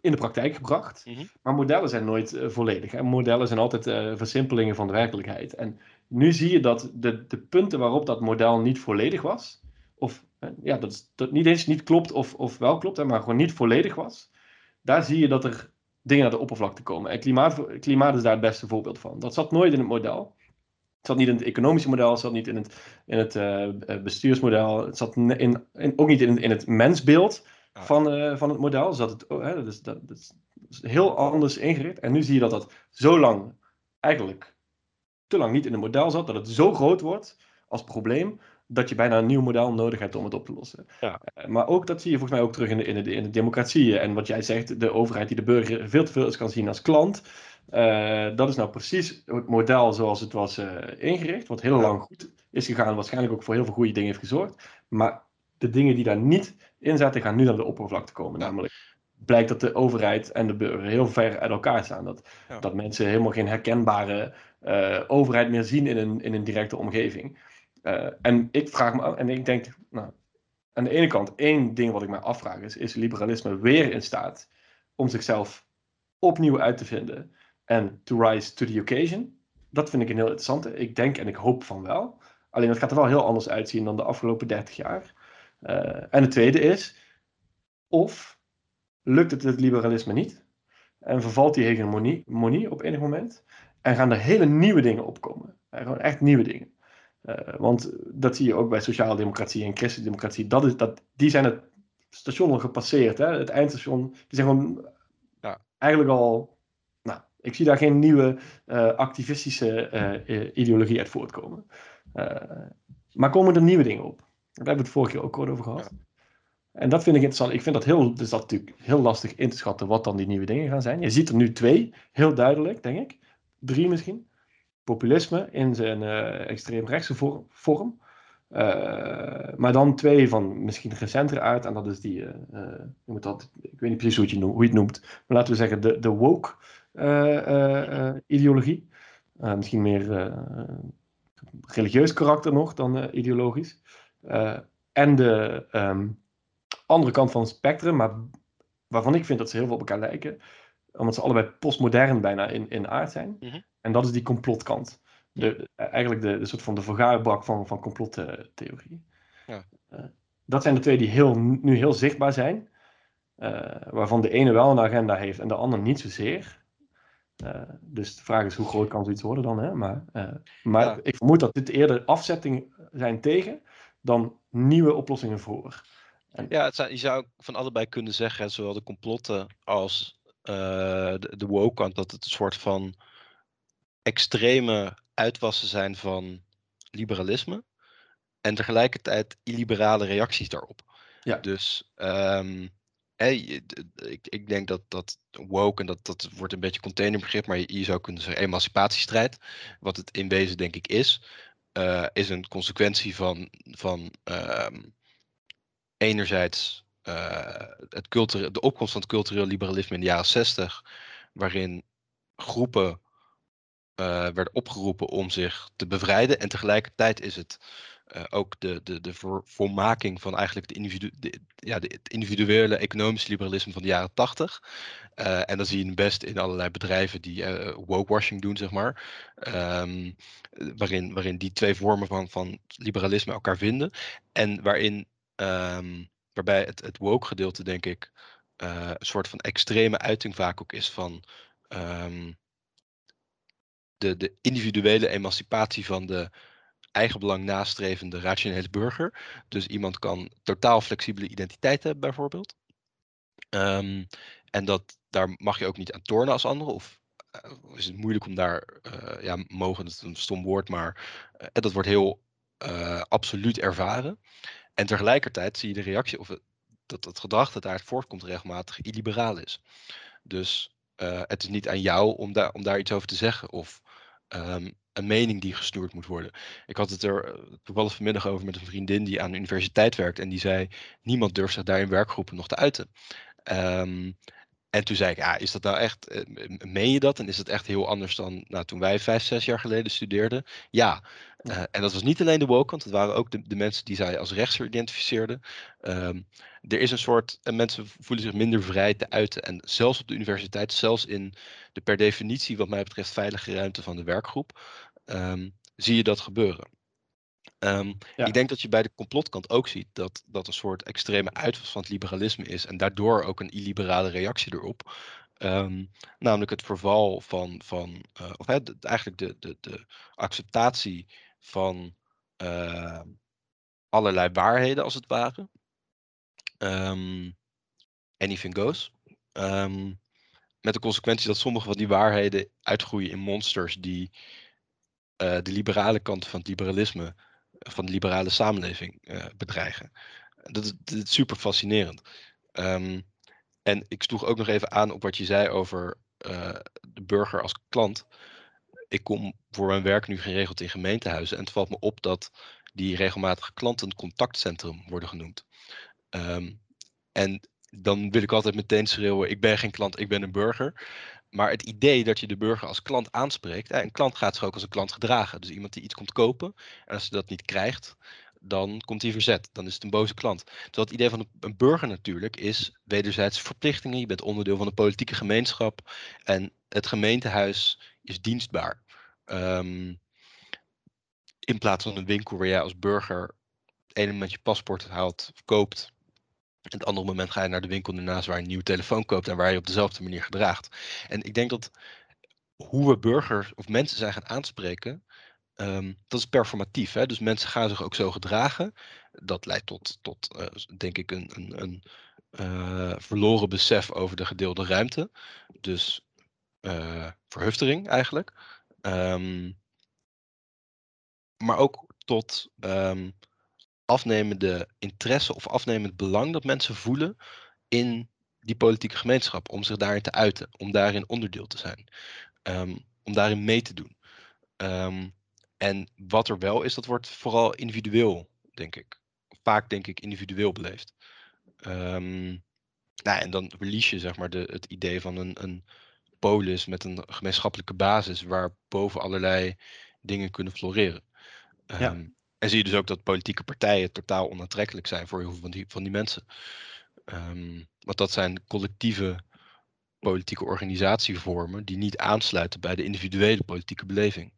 in de praktijk gebracht. Mm -hmm. Maar modellen zijn nooit uh, volledig. En modellen zijn altijd uh, versimpelingen van de werkelijkheid. En nu zie je dat de, de punten waarop dat model niet volledig was, of ja, dat, dat niet eens niet klopt of, of wel klopt, hè, maar gewoon niet volledig was, daar zie je dat er dingen naar de oppervlakte komen. En klimaat, klimaat is daar het beste voorbeeld van. Dat zat nooit in het model. Het zat niet in het economische model, het zat niet in het, in het uh, bestuursmodel, het zat in, in, ook niet in, in het mensbeeld van, uh, van het model. Zat het, oh, hè, dat, is, dat, dat, is, heel anders ingericht. En nu zie je dat dat zo lang, eigenlijk te lang niet in het model zat, dat het zo groot wordt als probleem, dat je bijna een nieuw model nodig hebt om het op te lossen. Ja. Uh, maar ook dat zie je volgens mij ook terug in de, in de, in de democratieën. En wat jij zegt, de overheid die de burger veel te veel kan zien als klant. Uh, dat is nou precies het model zoals het was uh, ingericht, wat heel lang goed is gegaan, waarschijnlijk ook voor heel veel goede dingen heeft gezorgd. Maar de dingen die daar niet in zaten, gaan nu naar de oppervlakte komen. Namelijk blijkt dat de overheid en de burger heel ver uit elkaar staan. Dat, dat mensen helemaal geen herkenbare uh, overheid meer zien in een, in een directe omgeving. En ik vraag me, en ik denk, nou, aan de ene kant, één ding wat ik mij afvraag is, is liberalisme weer in staat om zichzelf opnieuw uit te vinden en to rise to the occasion. Dat vind ik een heel interessante. Ik denk en ik hoop van wel. Alleen dat gaat er wel heel anders uitzien dan de afgelopen 30 jaar. Uh, en het tweede is, of lukt het het liberalisme niet en vervalt die hegemonie op enig moment en gaan er hele nieuwe dingen opkomen. Gewoon echt nieuwe dingen. Uh, want dat zie je ook bij sociaaldemocratie en christendemocratie. Dat is, dat, die zijn het station al gepasseerd. Hè? Het eindstation, die zijn gewoon ja. eigenlijk al ik zie daar geen nieuwe uh, activistische uh, ideologie uit voortkomen. maar komen er nieuwe dingen op? Daar hebben we het vorige keer ook kort over gehad. En dat vind ik interessant. Ik vind dat heel, dus dat natuurlijk heel lastig in te schatten wat dan die nieuwe dingen gaan zijn. Je ziet er nu twee, heel duidelijk, denk ik. Drie misschien. Populisme in zijn extreemrechtse vorm. vorm. Uh, maar dan twee van misschien recentere aard. En dat is die, uh, je moet dat, ik weet niet precies hoe, je, hoe je het noemt. Maar laten we zeggen de, de woke ideologie. misschien meer religieus karakter nog dan ideologisch. en de um, andere kant van het spectrum, maar waarvan ik vind dat ze heel veel op elkaar lijken. Omdat ze allebei postmodern bijna in, in aard zijn. -hmm. En dat is die complotkant. De, eigenlijk de, de soort van de vergaarbak van, van complottheorie. Ja. dat zijn de twee die heel, nu heel zichtbaar zijn. Uh, waarvan de ene wel een agenda heeft en de ander niet zozeer. Uh, dus de vraag is hoe groot kan zoiets worden dan. Hè? Maar, maar ja. ik vermoed dat dit eerder afzettingen zijn tegen dan nieuwe oplossingen voor. En... Ja, het je zou van allebei kunnen zeggen, zowel de complotten als de, de woke kant, dat het een soort van extreme uitwassen zijn van liberalisme. En tegelijkertijd illiberale reacties daarop. Ja. Dus um, Hey, ik, ik, denk dat, dat woke, en dat, dat wordt een beetje containerbegrip, maar je, je zou kunnen zeggen emancipatiestrijd, wat het in wezen denk ik is, uh, is een consequentie van, van um, enerzijds het cultureel, de opkomst van het cultureel liberalisme in de jaren 60, waarin groepen werden opgeroepen om zich te bevrijden. En tegelijkertijd is het ook de, de, de volmaking van eigenlijk de individu de, ja, de, het individuele economische liberalisme van de jaren 80. en dan zie je het best in allerlei bedrijven die uh, wokewashing doen, zeg maar. Um, waarin, waarin die twee vormen van, van liberalisme elkaar vinden. En waarin, um, waarbij het, het woke gedeelte, denk ik, uh, een soort van extreme uiting vaak ook is van um, de, de individuele emancipatie van de eigenbelang nastrevende rationele burger. Dus iemand kan totaal flexibele identiteit hebben, bijvoorbeeld. Um, en dat, daar mag je ook niet aan tornen als andere. Of uh, is het moeilijk om daar, uh, ja, mogen, dat is een stom woord, maar uh, dat wordt heel absoluut ervaren. En tegelijkertijd zie je de reactie, of het, dat het gedrag dat daaruit voortkomt regelmatig illiberaal is. Dus het is niet aan jou om, daar om daar iets over te zeggen. Of um, een mening die gestuurd moet worden. Ik had het er toevallig vanmiddag over met een vriendin die aan de universiteit werkt. En die zei, niemand durft zich daar in werkgroepen nog te uiten. Um, en toen zei ik, ja, is dat nou echt, eh, meen je dat? En is dat echt heel anders dan nou, toen wij vijf, zes jaar geleden studeerden? Ja. Uh, en dat was niet alleen de woke want het waren ook de, de mensen die zij als rechtser identificeerden. Um, er is een soort, en mensen voelen zich minder vrij te uiten. En zelfs op de universiteit, zelfs in de per definitie, wat mij betreft, veilige ruimte van de werkgroep, um, zie je dat gebeuren. Um, ja. Ik denk dat je bij de complotkant ook ziet dat dat een soort extreme uitwas van het liberalisme is en daardoor ook een illiberale reactie erop. Um, namelijk het verval van, van uh, of he, de, eigenlijk de, de, de acceptatie van uh, allerlei waarheden als het ware. Anything goes. met de consequentie dat sommige van die waarheden uitgroeien in monsters die uh, de liberale kant van het liberalisme van de liberale samenleving uh, bedreigen. Dat is, super fascinerend. En ik sloeg ook nog even aan op wat je zei over uh, de burger als klant. Ik kom voor mijn werk nu geregeld in gemeentehuizen en het valt me op dat die regelmatige klanten een contactcentrum worden genoemd. Um, en dan wil ik altijd meteen schreeuwen: ik ben geen klant, ik ben een burger. Maar het idee dat je de burger als klant aanspreekt, een klant gaat zich ook als een klant gedragen. Dus iemand die iets komt kopen en als ze dat niet krijgt, dan komt hij verzet. Dan is het een boze klant. Terwijl het idee van een burger natuurlijk is wederzijdse verplichtingen. Je bent onderdeel van een politieke gemeenschap en het gemeentehuis is dienstbaar. Um, in plaats van een winkel waar jij als burger het ene moment je paspoort haalt, koopt en het andere moment ga je naar de winkel ernaast waar je een nieuwe telefoon koopt en waar je op dezelfde manier gedraagt. En ik denk dat hoe we burgers of mensen zijn gaan aanspreken, um, dat is performatief. Hè? Dus mensen gaan zich ook zo gedragen. Dat leidt tot, tot uh, denk ik, een, een, een uh, verloren besef over de gedeelde ruimte. Dus verhuftering eigenlijk. Um, maar ook tot um, afnemende interesse of afnemend belang dat mensen voelen in die politieke gemeenschap. Om zich daarin te uiten, om daarin onderdeel te zijn, um, om daarin mee te doen. En wat er wel is, dat wordt vooral individueel, denk ik. Vaak denk ik individueel beleefd. Nou, en dan verlies je zeg maar de, het idee van een, een polis met een gemeenschappelijke basis waar boven allerlei dingen kunnen floreren. Ja. En zie je dus ook dat politieke partijen totaal onaantrekkelijk zijn voor heel veel van die, van die mensen. Um, want dat zijn collectieve politieke organisatievormen die niet aansluiten bij de individuele politieke beleving.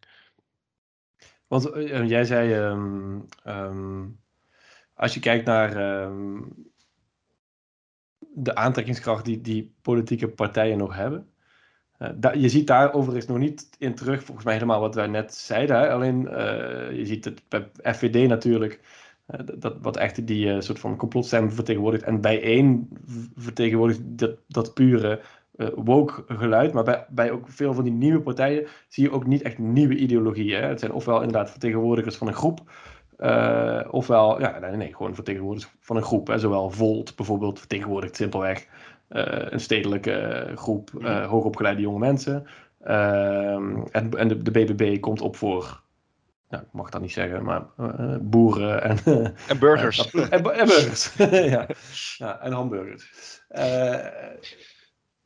Want uh, jij zei, um, um, als je kijkt naar de aantrekkingskracht die, die politieke partijen nog hebben, uh, je ziet daar overigens nog niet in terug, volgens mij helemaal wat wij net zeiden. Alleen uh, je ziet het bij FVD natuurlijk, uh, dat, wat echt die soort van complotstem vertegenwoordigt. En bij één vertegenwoordigt dat, dat pure woke geluid. Maar bij, bij ook veel van die nieuwe partijen zie je ook niet echt nieuwe ideologieën. Het zijn ofwel inderdaad vertegenwoordigers van een groep. ofwel, ja, nee, nee, gewoon vertegenwoordigers van een groep. Hè? Zowel Volt bijvoorbeeld vertegenwoordigt simpelweg eh, een stedelijke groep mm. eh, hoogopgeleide jonge mensen. Ehm, en en de, de BBB komt op voor nou, ik mag dat niet zeggen, maar uh, boeren en... [LAUGHS] en burgers. en, en, burgers, [LAUGHS] [LAUGHS] ja. ja. En hamburgers.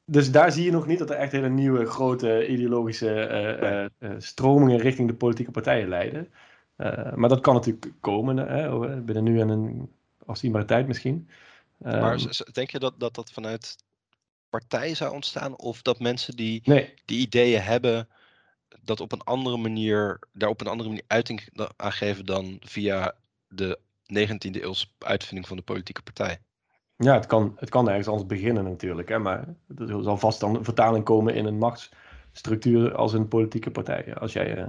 Dus daar zie je nog niet dat er echt hele nieuwe, grote ideologische stromingen richting de politieke partijen leiden. maar dat kan natuurlijk komen, hè, binnen nu en een afzienbare tijd misschien. Maar um, denk je dat, dat dat vanuit partijen zou ontstaan? Of dat mensen die die ideeën hebben dat op een andere manier, daar op een andere manier uiting aan geven dan via de 19e eeuwse uitvinding van de politieke partij. Ja, het kan, het kan ergens anders beginnen natuurlijk, hè, maar er zal vast dan een vertaling komen in een machtsstructuur als een politieke partij. Als jij, uh,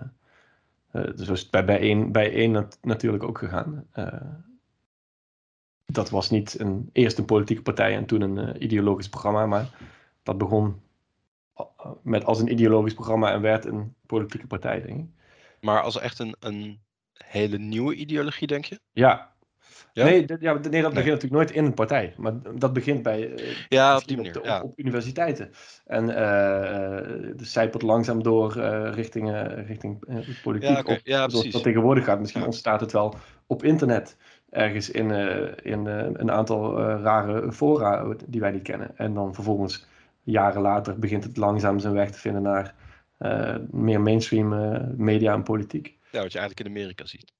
uh, zo is het bij, bij, één, bij één natuurlijk ook gegaan. Uh, dat was niet een, eerst een politieke partij en toen een ideologisch programma, maar dat begon met als een ideologisch programma en werd een politieke partij, denk ik. Maar als echt een, een hele nieuwe ideologie, denk je? Ja. ja? Nee, ja, nee, dat begint natuurlijk nooit in een partij. Maar dat begint bij uh, ja, op, die manier, op, ja. op, universiteiten. En uh, uh, zijpelt langzaam door richting, richting politiek. Ja, okay. ja, precies. dat tegenwoordig gaat. Misschien ontstaat het wel op internet. Ergens in, in een aantal rare fora die wij niet kennen. En dan vervolgens jaren later begint het langzaam zijn weg te vinden naar meer mainstream media en politiek. Ja, wat je eigenlijk in Amerika ziet.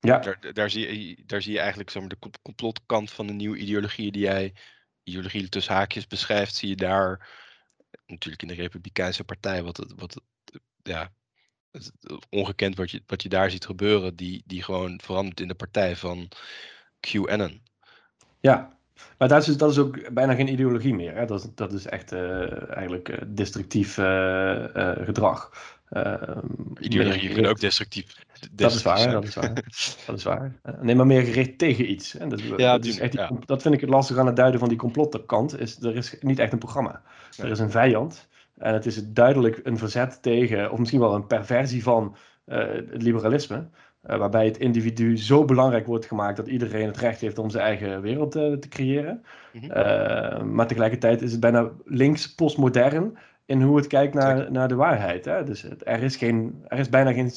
Ja. Daar, daar, zie, je, daar zie je eigenlijk zeg maar, de complotkant van de nieuwe ideologieën die jij, ideologieën tussen haakjes beschrijft, zie je daar natuurlijk in de Republikeinse Partij, wat het, wat het, ja, het, ongekend wat je, wat je daar ziet gebeuren, die, die gewoon verandert in de partij van QAnon. Ja, maar dat is, dat is ook bijna geen ideologie meer. Hè? Dat, is, dat is echt uh, eigenlijk uh, destructief uh, gedrag. ideologieën kunnen ook destructief, destructief dat is waar, [LAUGHS] dat is waar. dat is waar. nee, maar meer gericht tegen iets. Hè? Dat, ja, dat, is echt ja. dat vind ik het lastig aan het duiden van die complotkant. Is, er is niet echt een programma. Er is een vijand. En het is duidelijk een verzet tegen, of misschien wel een perversie van het liberalisme. Uh, waarbij het individu zo belangrijk wordt gemaakt dat iedereen het recht heeft om zijn eigen wereld uh, te creëren. Mm -hmm. uh, maar tegelijkertijd is het bijna links postmodern in hoe het kijkt naar, naar de waarheid. Hè? Dus het, er, is geen, er is bijna geen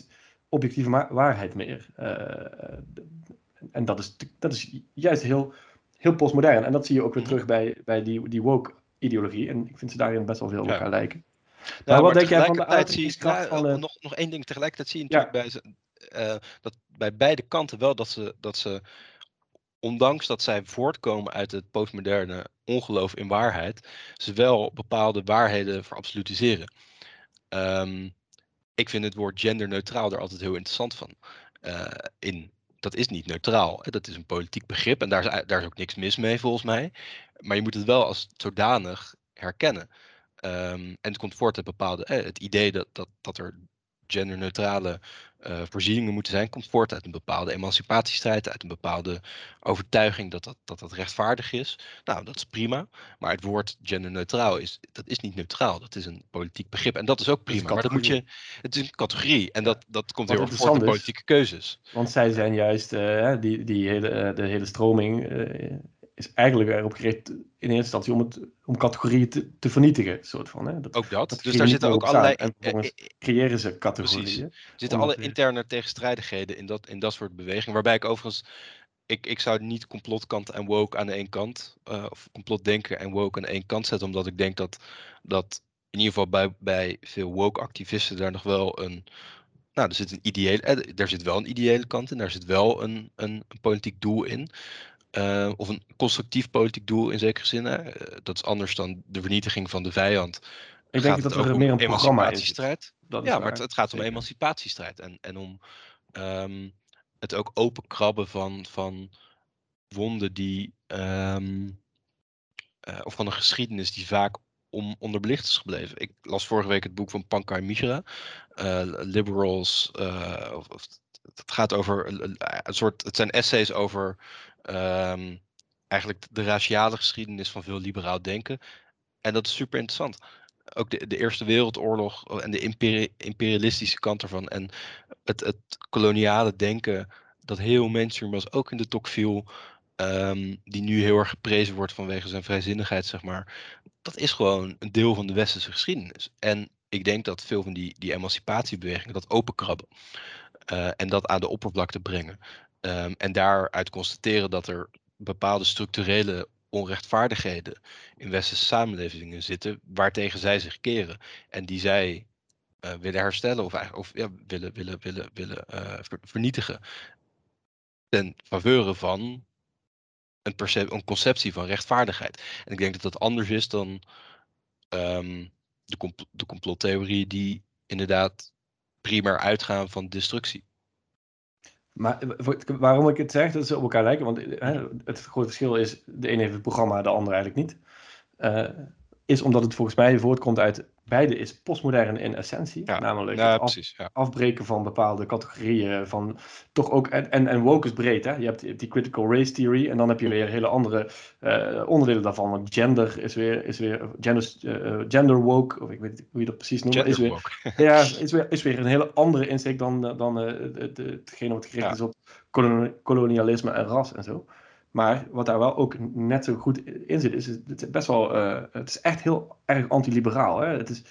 objectieve waarheid meer. en dat is, dat is juist heel, heel postmodern. En dat zie je ook weer -hmm. terug bij, bij die, die woke-ideologie. En ik vind ze daarin best wel veel op elkaar lijken. Nou, maar wat denk jij van de aantrekkingskracht van de... Nog, nog één ding. Tegelijkertijd zie je natuurlijk bij uh, dat bij beide kanten wel dat ze, dat ze, ondanks dat zij voortkomen uit het postmoderne ongeloof in waarheid, ze wel bepaalde waarheden verabsolutiseren. Um, ik vind het woord genderneutraal er altijd heel interessant van. Uh, in, dat is niet neutraal. Dat is een politiek begrip en daar is, daar is ook niks mis mee volgens mij. Maar je moet het wel als zodanig herkennen. Um, en het komt voort uit bepaalde. Eh, het idee dat, dat, dat er genderneutrale uh, voorzieningen moeten zijn, komt voort uit een bepaalde emancipatiestrijd, uit een bepaalde overtuiging dat dat, dat dat rechtvaardig is. Nou, dat is prima. Maar het woord genderneutraal is, dat is niet neutraal. Dat is een politiek begrip. En dat is ook prima. maar dat moet je. Het is een categorie. En dat, dat komt heel erg voort in politieke keuzes. Want zij zijn juist uh, die, die hele, de hele stroming. Uh, is eigenlijk erop gericht in eerste instantie om, het, om categorieën te, te vernietigen. Soort van, hè? Dat, ook dat. dus daar zitten ook allerlei. En vervolgens creëren ze categorieën. Er zitten alle interne tegenstrijdigheden in dat, in dat soort bewegingen. Waarbij ik overigens. Ik, ik zou niet complotkant en woke aan de ene kant. Uh, of complotdenker en woke aan de ene kant zetten. Omdat ik denk dat. dat in ieder geval bij, bij veel woke-activisten daar nog wel een. Nou, er zit een ideële, er eh, zit wel een ideële kant in, daar zit wel een, een, een politiek doel in. Uh, of een constructief politiek doel in zekere zin. Uh, dat is anders dan de vernietiging van de vijand. Ik denk dat er meer een is. ja, maar het, het, gaat om emancipatiestrijd. En, en om um, het ook openkrabben van, van wonden die. Um, uh, of van een geschiedenis die vaak om, onderbelicht is gebleven. Ik las vorige week het boek van Pankaj Mishra. Liberals. Of, of, het gaat over een, een, soort. Het zijn essays over um, eigenlijk de raciale geschiedenis van veel liberaal denken. En dat is super interessant. Ook de, de Eerste Wereldoorlog en de imperi imperialistische kant ervan. En het, het koloniale denken dat heel mainstream was, ook in de Tocqueville. Um, die nu heel erg geprezen wordt vanwege zijn vrijzinnigheid, zeg maar. Dat is gewoon een deel van de westerse geschiedenis. En ik denk dat veel van die, die emancipatiebewegingen dat openkrabben. En dat aan de oppervlakte brengen. Um, en daaruit constateren dat er bepaalde structurele onrechtvaardigheden in westerse samenlevingen zitten, waartegen zij zich keren. En die zij uh, willen herstellen of, of ja, willen, willen, willen, willen uh, vernietigen. Ten faveur van een, een, conceptie van rechtvaardigheid. En ik denk dat dat anders is dan um, de, de complottheorie die inderdaad primair uitgaan van destructie. Maar waarom ik het zeg, dat ze op elkaar lijken, want hè, het grote verschil is, de een heeft het programma, de ander eigenlijk niet. Uh, is omdat het volgens mij voortkomt uit beide is postmodern in essentie. namelijk ja, precies, ja. afbreken van bepaalde categorieën. Van toch ook, en, en, en woke is breed. Hè? Je hebt die critical race theory. En dan heb je weer hele andere uh, onderdelen daarvan. gender is weer, is weer gender, uh, gender woke. Of ik weet niet hoe je dat precies noemt. Is weer, [LAUGHS] ja, [LAUGHS] is weer, is weer een hele andere insteek dan, dan uh, het, hetgene wat gericht is op kolonialisme en ras en zo. Maar wat daar wel ook net zo goed in zit, is het is best wel, uh, het is echt heel erg antiliberaal. Hè? Het is,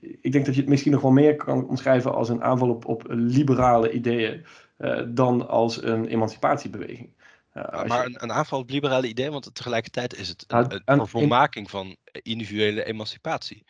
ik denk dat je het misschien nog wel meer kan omschrijven als een aanval op, op liberale ideeën uh, dan als een emancipatiebeweging. Uh, maar een, een, aanval op liberale ideeën, want tegelijkertijd is het een, een vervolmaking van individuele emancipatie.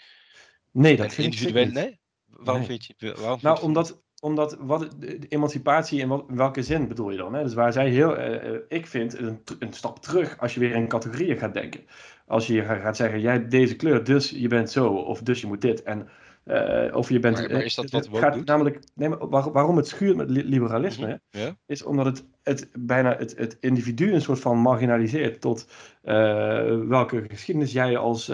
Nee, dat en vind individuele, ik Nee? Waarom vind je, waarom nou, omdat, omdat wat, de, emancipatie in, wat, welke zin bedoel je dan? Hè? Dus waar zij heel, uh, ik vind, een, een, stap terug als je weer in categorieën gaat denken. Als je gaat zeggen, jij hebt deze kleur, dus je bent zo, of dus je moet dit. En, uh, of je bent. Maar, maar is dat wat gaat doet? Namelijk, nee, maar waar, waarom het schuurt met liberalisme, mm is omdat het, het bijna het, het individu een soort van marginaliseert tot uh, welke geschiedenis jij als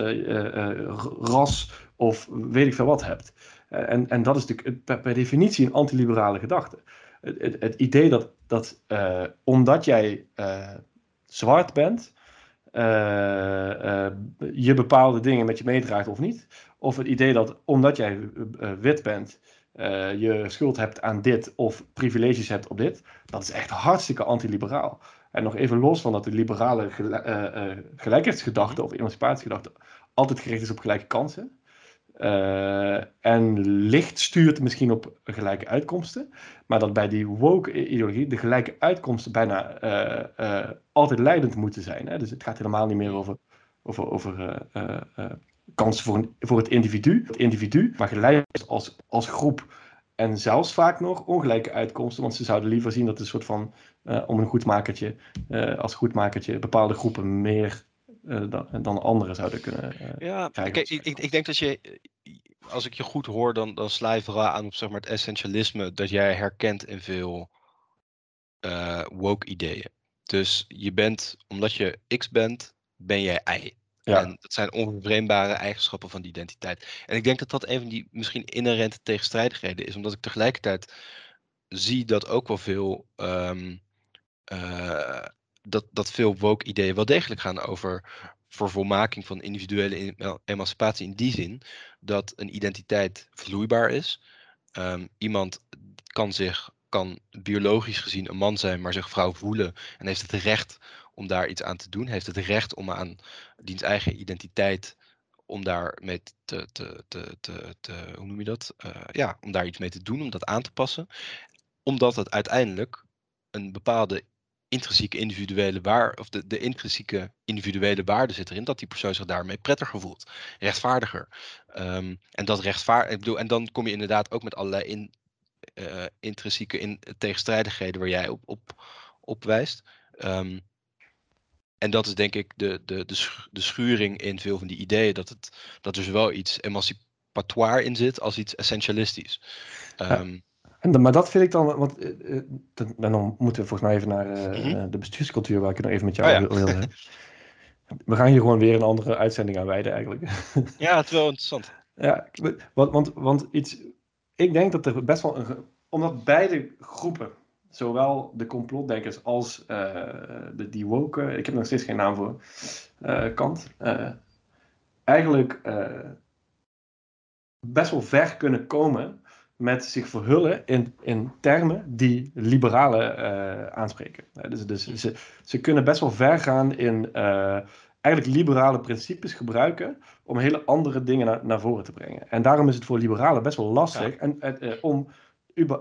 ras of weet ik veel wat hebt. Eh, en, en dat is natuurlijk per, definitie een antiliberale gedachte. Het, het, het, idee dat, dat uh, omdat jij uh, zwart bent, je bepaalde dingen met je meedraagt of niet. Of het idee dat omdat jij wit bent, je schuld hebt aan dit of privileges hebt op dit. Dat is echt hartstikke antiliberaal. En nog even los van dat de liberale gelijkheidsgedachte of emancipatiegedachte altijd gericht is op gelijke kansen. Uh, en licht stuurt misschien op gelijke uitkomsten. Maar dat bij die woke-ideologie de gelijke uitkomsten bijna uh, uh, altijd leidend moeten zijn. Hè? Dus het gaat helemaal niet meer over, over, over kansen voor, een, voor het individu. Het individu, maar gelijk als, als groep. En zelfs vaak nog ongelijke uitkomsten. Want ze zouden liever zien dat een soort van, om een goedmakertje, als goedmakertje, bepaalde groepen meer dan, dan anderen zouden kunnen uh, ja, kijk, ik, ik, ik, denk dat je, als ik je goed hoor, dan, dan sla je vooral aan op zeg maar, het essentialisme dat jij herkent in veel uh, woke ideeën. Dus je bent, omdat je X bent, ben jij Y. Ja. En dat zijn onvervreembare eigenschappen van die identiteit. En ik denk dat dat een van die misschien inherente tegenstrijdigheden is, omdat ik tegelijkertijd zie dat ook wel veel um, dat, dat veel woke-ideeën wel degelijk gaan over vervolmaking van individuele emancipatie in die zin dat een identiteit vloeibaar is. Um, iemand kan zich kan biologisch gezien een man zijn, maar zich vrouw voelen en heeft het recht om daar iets aan te doen, heeft het recht om aan diens eigen identiteit om daar mee te, te, te, te, hoe noem je dat? Uh, ja, om daar iets mee te doen, om dat aan te passen. Omdat het uiteindelijk een bepaalde intrinsieke individuele waar, of de, de intrinsieke individuele waarde zit erin, dat die persoon zich daarmee prettiger voelt, rechtvaardiger. Um, en dat rechtvaardig, ik bedoel, en dan kom je inderdaad ook met allerlei in, uh, intrinsieke in, tegenstrijdigheden waar jij op, op, op wijst. Um, en dat is denk ik de, de, de, de schuring in veel van die ideeën, dat, het, dat er zowel iets emancipatoire in zit als iets essentialistisch. Um, en, maar dat vind ik dan, want uh, dan moeten we volgens mij even naar uh, de bestuurscultuur, waar ik het nog even met jou oh, ja. wil hebben. We gaan hier gewoon weer een andere uitzending aan wijden eigenlijk. Ja, het is wel interessant. Ja, want, want, want iets, ik denk dat er best wel een, omdat beide groepen, zowel de complotdenkers als uh, de, die woke, ik heb er nog steeds geen naam voor, kant, eigenlijk best wel ver kunnen komen met zich verhullen in, in termen die liberalen uh, aanspreken. dus dus ze, ze kunnen best wel ver gaan in uh, eigenlijk liberale principes gebruiken om hele andere dingen naar, naar voren te brengen. En daarom is het voor liberalen best wel lastig en, om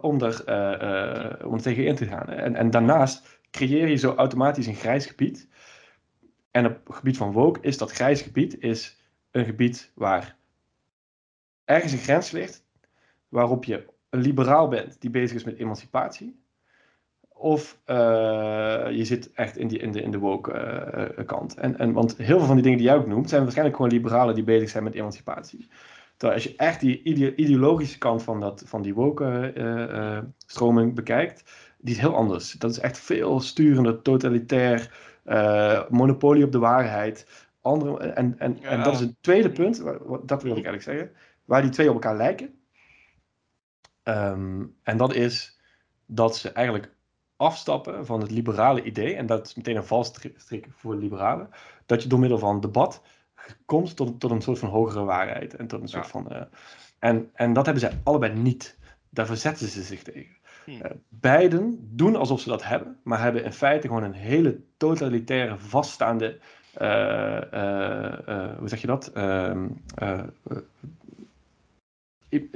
om, er, uh, om er tegen in te gaan. En, en daarnaast creëer je zo automatisch een grijs gebied. En op het gebied van woke is dat grijs gebied is een gebied waar ergens een grens ligt, waarop je een liberaal bent die bezig is met emancipatie. Of uh, je zit echt in, die, in de, in de woke uh, kant. En, en, want heel veel van die dingen die jij ook noemt, zijn waarschijnlijk gewoon liberalen die bezig zijn met emancipatie. Terwijl als je echt die ideologische kant van, dat, van die woke stroming bekijkt, die is heel anders. Dat is echt veel sturender, totalitair, monopolie op de waarheid. Andere, en, en, en dat is een tweede punt, dat wil ik eigenlijk zeggen, waar die twee op elkaar lijken. Um, en dat is dat ze eigenlijk afstappen van het liberale idee, en dat is meteen een valstrik voor liberalen, dat je door middel van debat komt tot, tot een soort van hogere waarheid. En, tot een soort van, uh, en, en dat hebben zij allebei niet. Daar verzetten ze zich tegen. Hmm. Uh, beiden doen alsof ze dat hebben, maar hebben in feite gewoon een hele totalitaire, vaststaande, uh, hoe zeg je dat?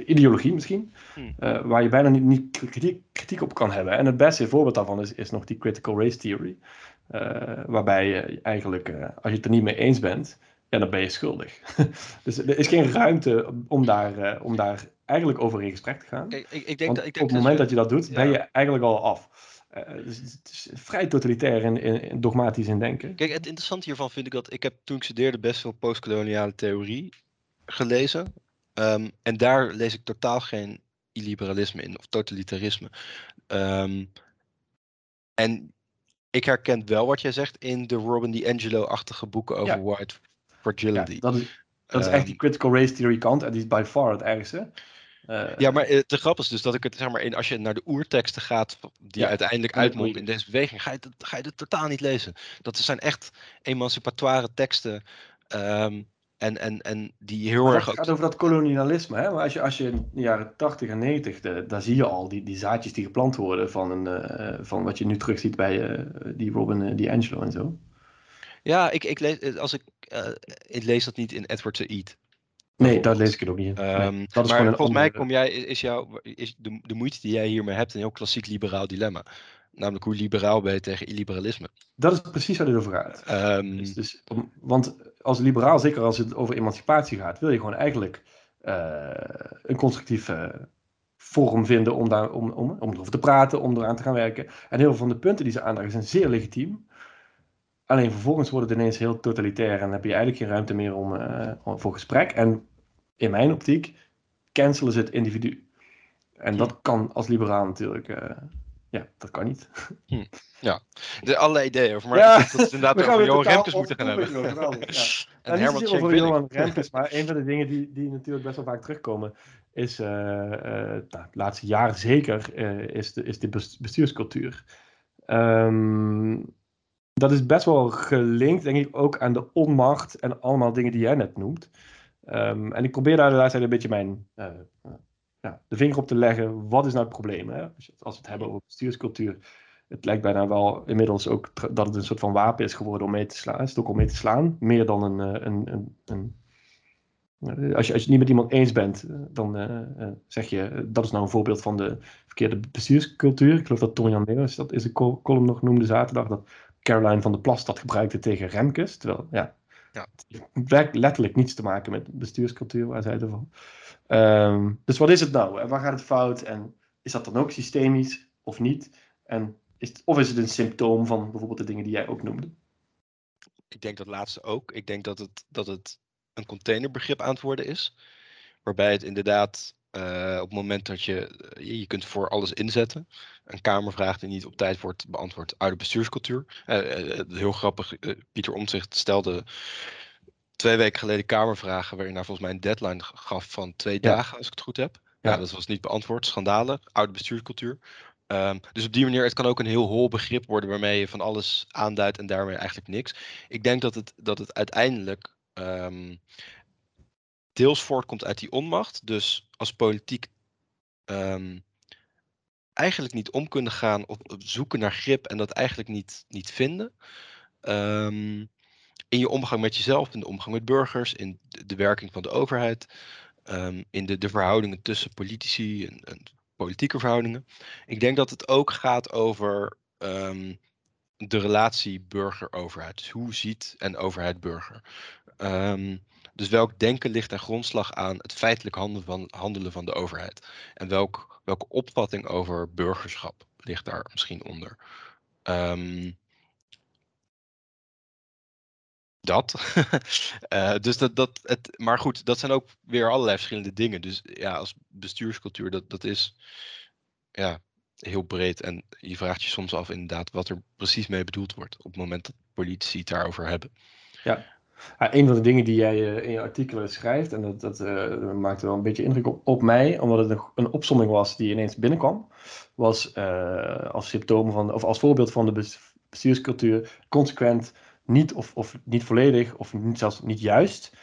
Ideologie misschien, hmm. uh, waar je bijna niet, niet kritiek, kritiek, op kan hebben. En het beste voorbeeld daarvan is, is nog die critical race theory, uh, waarbij je eigenlijk, uh, als je het er niet mee eens bent, ja, dan ben je schuldig. [LAUGHS] dus er is geen ruimte om daar, om daar eigenlijk over in gesprek te gaan. Kijk, ik, ik denk dat, ik denk op het moment dat je dat doet, ben je eigenlijk al af. dus het is vrij totalitair en, en, dogmatisch in denken. Kijk, het interessante hiervan vind ik dat ik heb toen ik studeerde best veel postkoloniale theorie gelezen. Um, en daar lees ik totaal geen illiberalisme in of totalitarisme. Um, en ik herken wel wat jij zegt in de Robin DiAngelo-achtige boeken over ja. white fragility. Ja, dat is, dat is echt die ehm, critical race theory kant en die is by far het ergste. Uh, ja, maar de grap is dus dat ik het, zeg maar, in, als je naar de oerteksten gaat, die ja, uiteindelijk uitmonden in deze beweging, ga je, het, ga je het totaal niet lezen. Dat zijn echt emancipatoire teksten. Um, en, en, en die heel erg. Het gaat over dat kolonialisme. Hè? Maar als je, als je in de jaren 80 en 90, de, daar zie je al die, die zaadjes die geplant worden van, een, uh, van wat je nu terugziet bij uh, die Robin uh, die Angelo en zo. Ja, ik, ik, lees, als ik, ik lees dat niet in Edward Said. Nee, daar lees ik het ook niet in. Dat is maar volgens mij kom jij, is, jou, is de, de moeite die jij hiermee hebt een heel klassiek liberaal dilemma. Namelijk hoe liberaal ben je tegen illiberalisme. Dat is precies waar dit over gaat. Um, dus, dus, want als liberaal, zeker als het over emancipatie gaat, wil je gewoon eigenlijk uh, een constructieve vorm vinden om, daar, om, om, om erover te praten, om eraan te gaan werken. En heel veel van de punten die ze aandragen zijn zeer legitiem. Alleen vervolgens wordt het ineens heel totalitair en heb je eigenlijk geen ruimte meer om, uh, voor gesprek. En in mijn optiek cancelen ze het individu. En dat kan als liberaal natuurlijk uh, ja, dat kan niet. Hm. Ja, de, allerlei ideeën over. [LAUGHS] Maar ja, dat is inderdaad [LAUGHS] over Johan Remkes moeten gaan hebben. ja. En, en Herman over Johan Remkes, maar een van de dingen die, die natuurlijk best wel vaak terugkomen, is, uh, uh, nou, de laatste jaren zeker, uh, is, de, is de bestuurscultuur. Um, dat is best wel gelinkt, denk ik, ook aan de onmacht en allemaal dingen die jij net noemt. Um, en ik probeer daar de laatste tijd een beetje mijn de vinger op te leggen, wat is nou het probleem? Hè? Als we het hebben over bestuurscultuur, het lijkt bijna wel inmiddels ook dat het een soort van wapen is geworden om mee te slaan. Het ook om mee te slaan, meer dan een, eh, een, een, een als je, als je niet met iemand eens bent, eh, dan zeg je dat is nou een voorbeeld van de verkeerde bestuurscultuur. Ik geloof dat Tom Jan Meeuwis dat is een column nog noemde zaterdag, dat Caroline van der Plas dat gebruikte tegen Remkes. Terwijl, ja, ja. het heeft letterlijk niets te maken met bestuurscultuur, waar zij ervan. Um, dus wat is het nou? En waar gaat het fout? En is dat dan ook systemisch of niet? En is het, of is het een symptoom van bijvoorbeeld de dingen die jij ook noemde? Ik denk dat laatste ook. Ik denk dat het, dat het een containerbegrip aan het worden is. Waarbij het inderdaad uh, op het moment dat je, je kunt voor alles inzetten. Een kamervraag die niet op tijd wordt beantwoord uit de bestuurscultuur. Uh, uh, heel grappig, Pieter Omtzigt stelde twee weken geleden Kamervragen, waarin hij volgens mij een deadline gaf van twee dagen, als ik het goed heb. Ja. dat was niet beantwoord. Schandalen, oude bestuurscultuur. Um, dus op die manier, het kan ook een heel hol begrip worden waarmee je van alles aanduidt en daarmee eigenlijk niks. Ik denk dat het, dat het uiteindelijk um, deels voortkomt uit die onmacht. Dus als politiek um, eigenlijk niet om kunnen gaan op, zoeken naar grip en dat eigenlijk niet, niet vinden. Um, in je omgang met jezelf, in de omgang met burgers, in de, werking van de overheid, um, in de, de verhoudingen tussen politici en, en, politieke verhoudingen. Ik denk dat het ook gaat over ehm, de relatie burger-overheid. Dus hoe ziet een overheid burger? Dus welk denken ligt ten grondslag aan het feitelijk handelen van, handelen van de overheid? En welk, welke opvatting over burgerschap ligt daar misschien onder? Um, dat. uh, [LAUGHS] dus dat, dat het, maar goed, dat zijn ook weer allerlei verschillende dingen. Dus ja, als bestuurscultuur, dat, dat is ja, heel breed. En je vraagt je soms af inderdaad wat er precies mee bedoeld wordt op het moment dat politici het daarover hebben. Ja, een van de dingen die jij uh, in je artikelen schrijft, en dat, dat uh, maakte wel een beetje indruk op, op mij, omdat het een, een opsomming was die ineens binnenkwam, was als symptoom van, of als voorbeeld van de bestuurscultuur consequent niet of, of niet volledig of niet, zelfs niet juist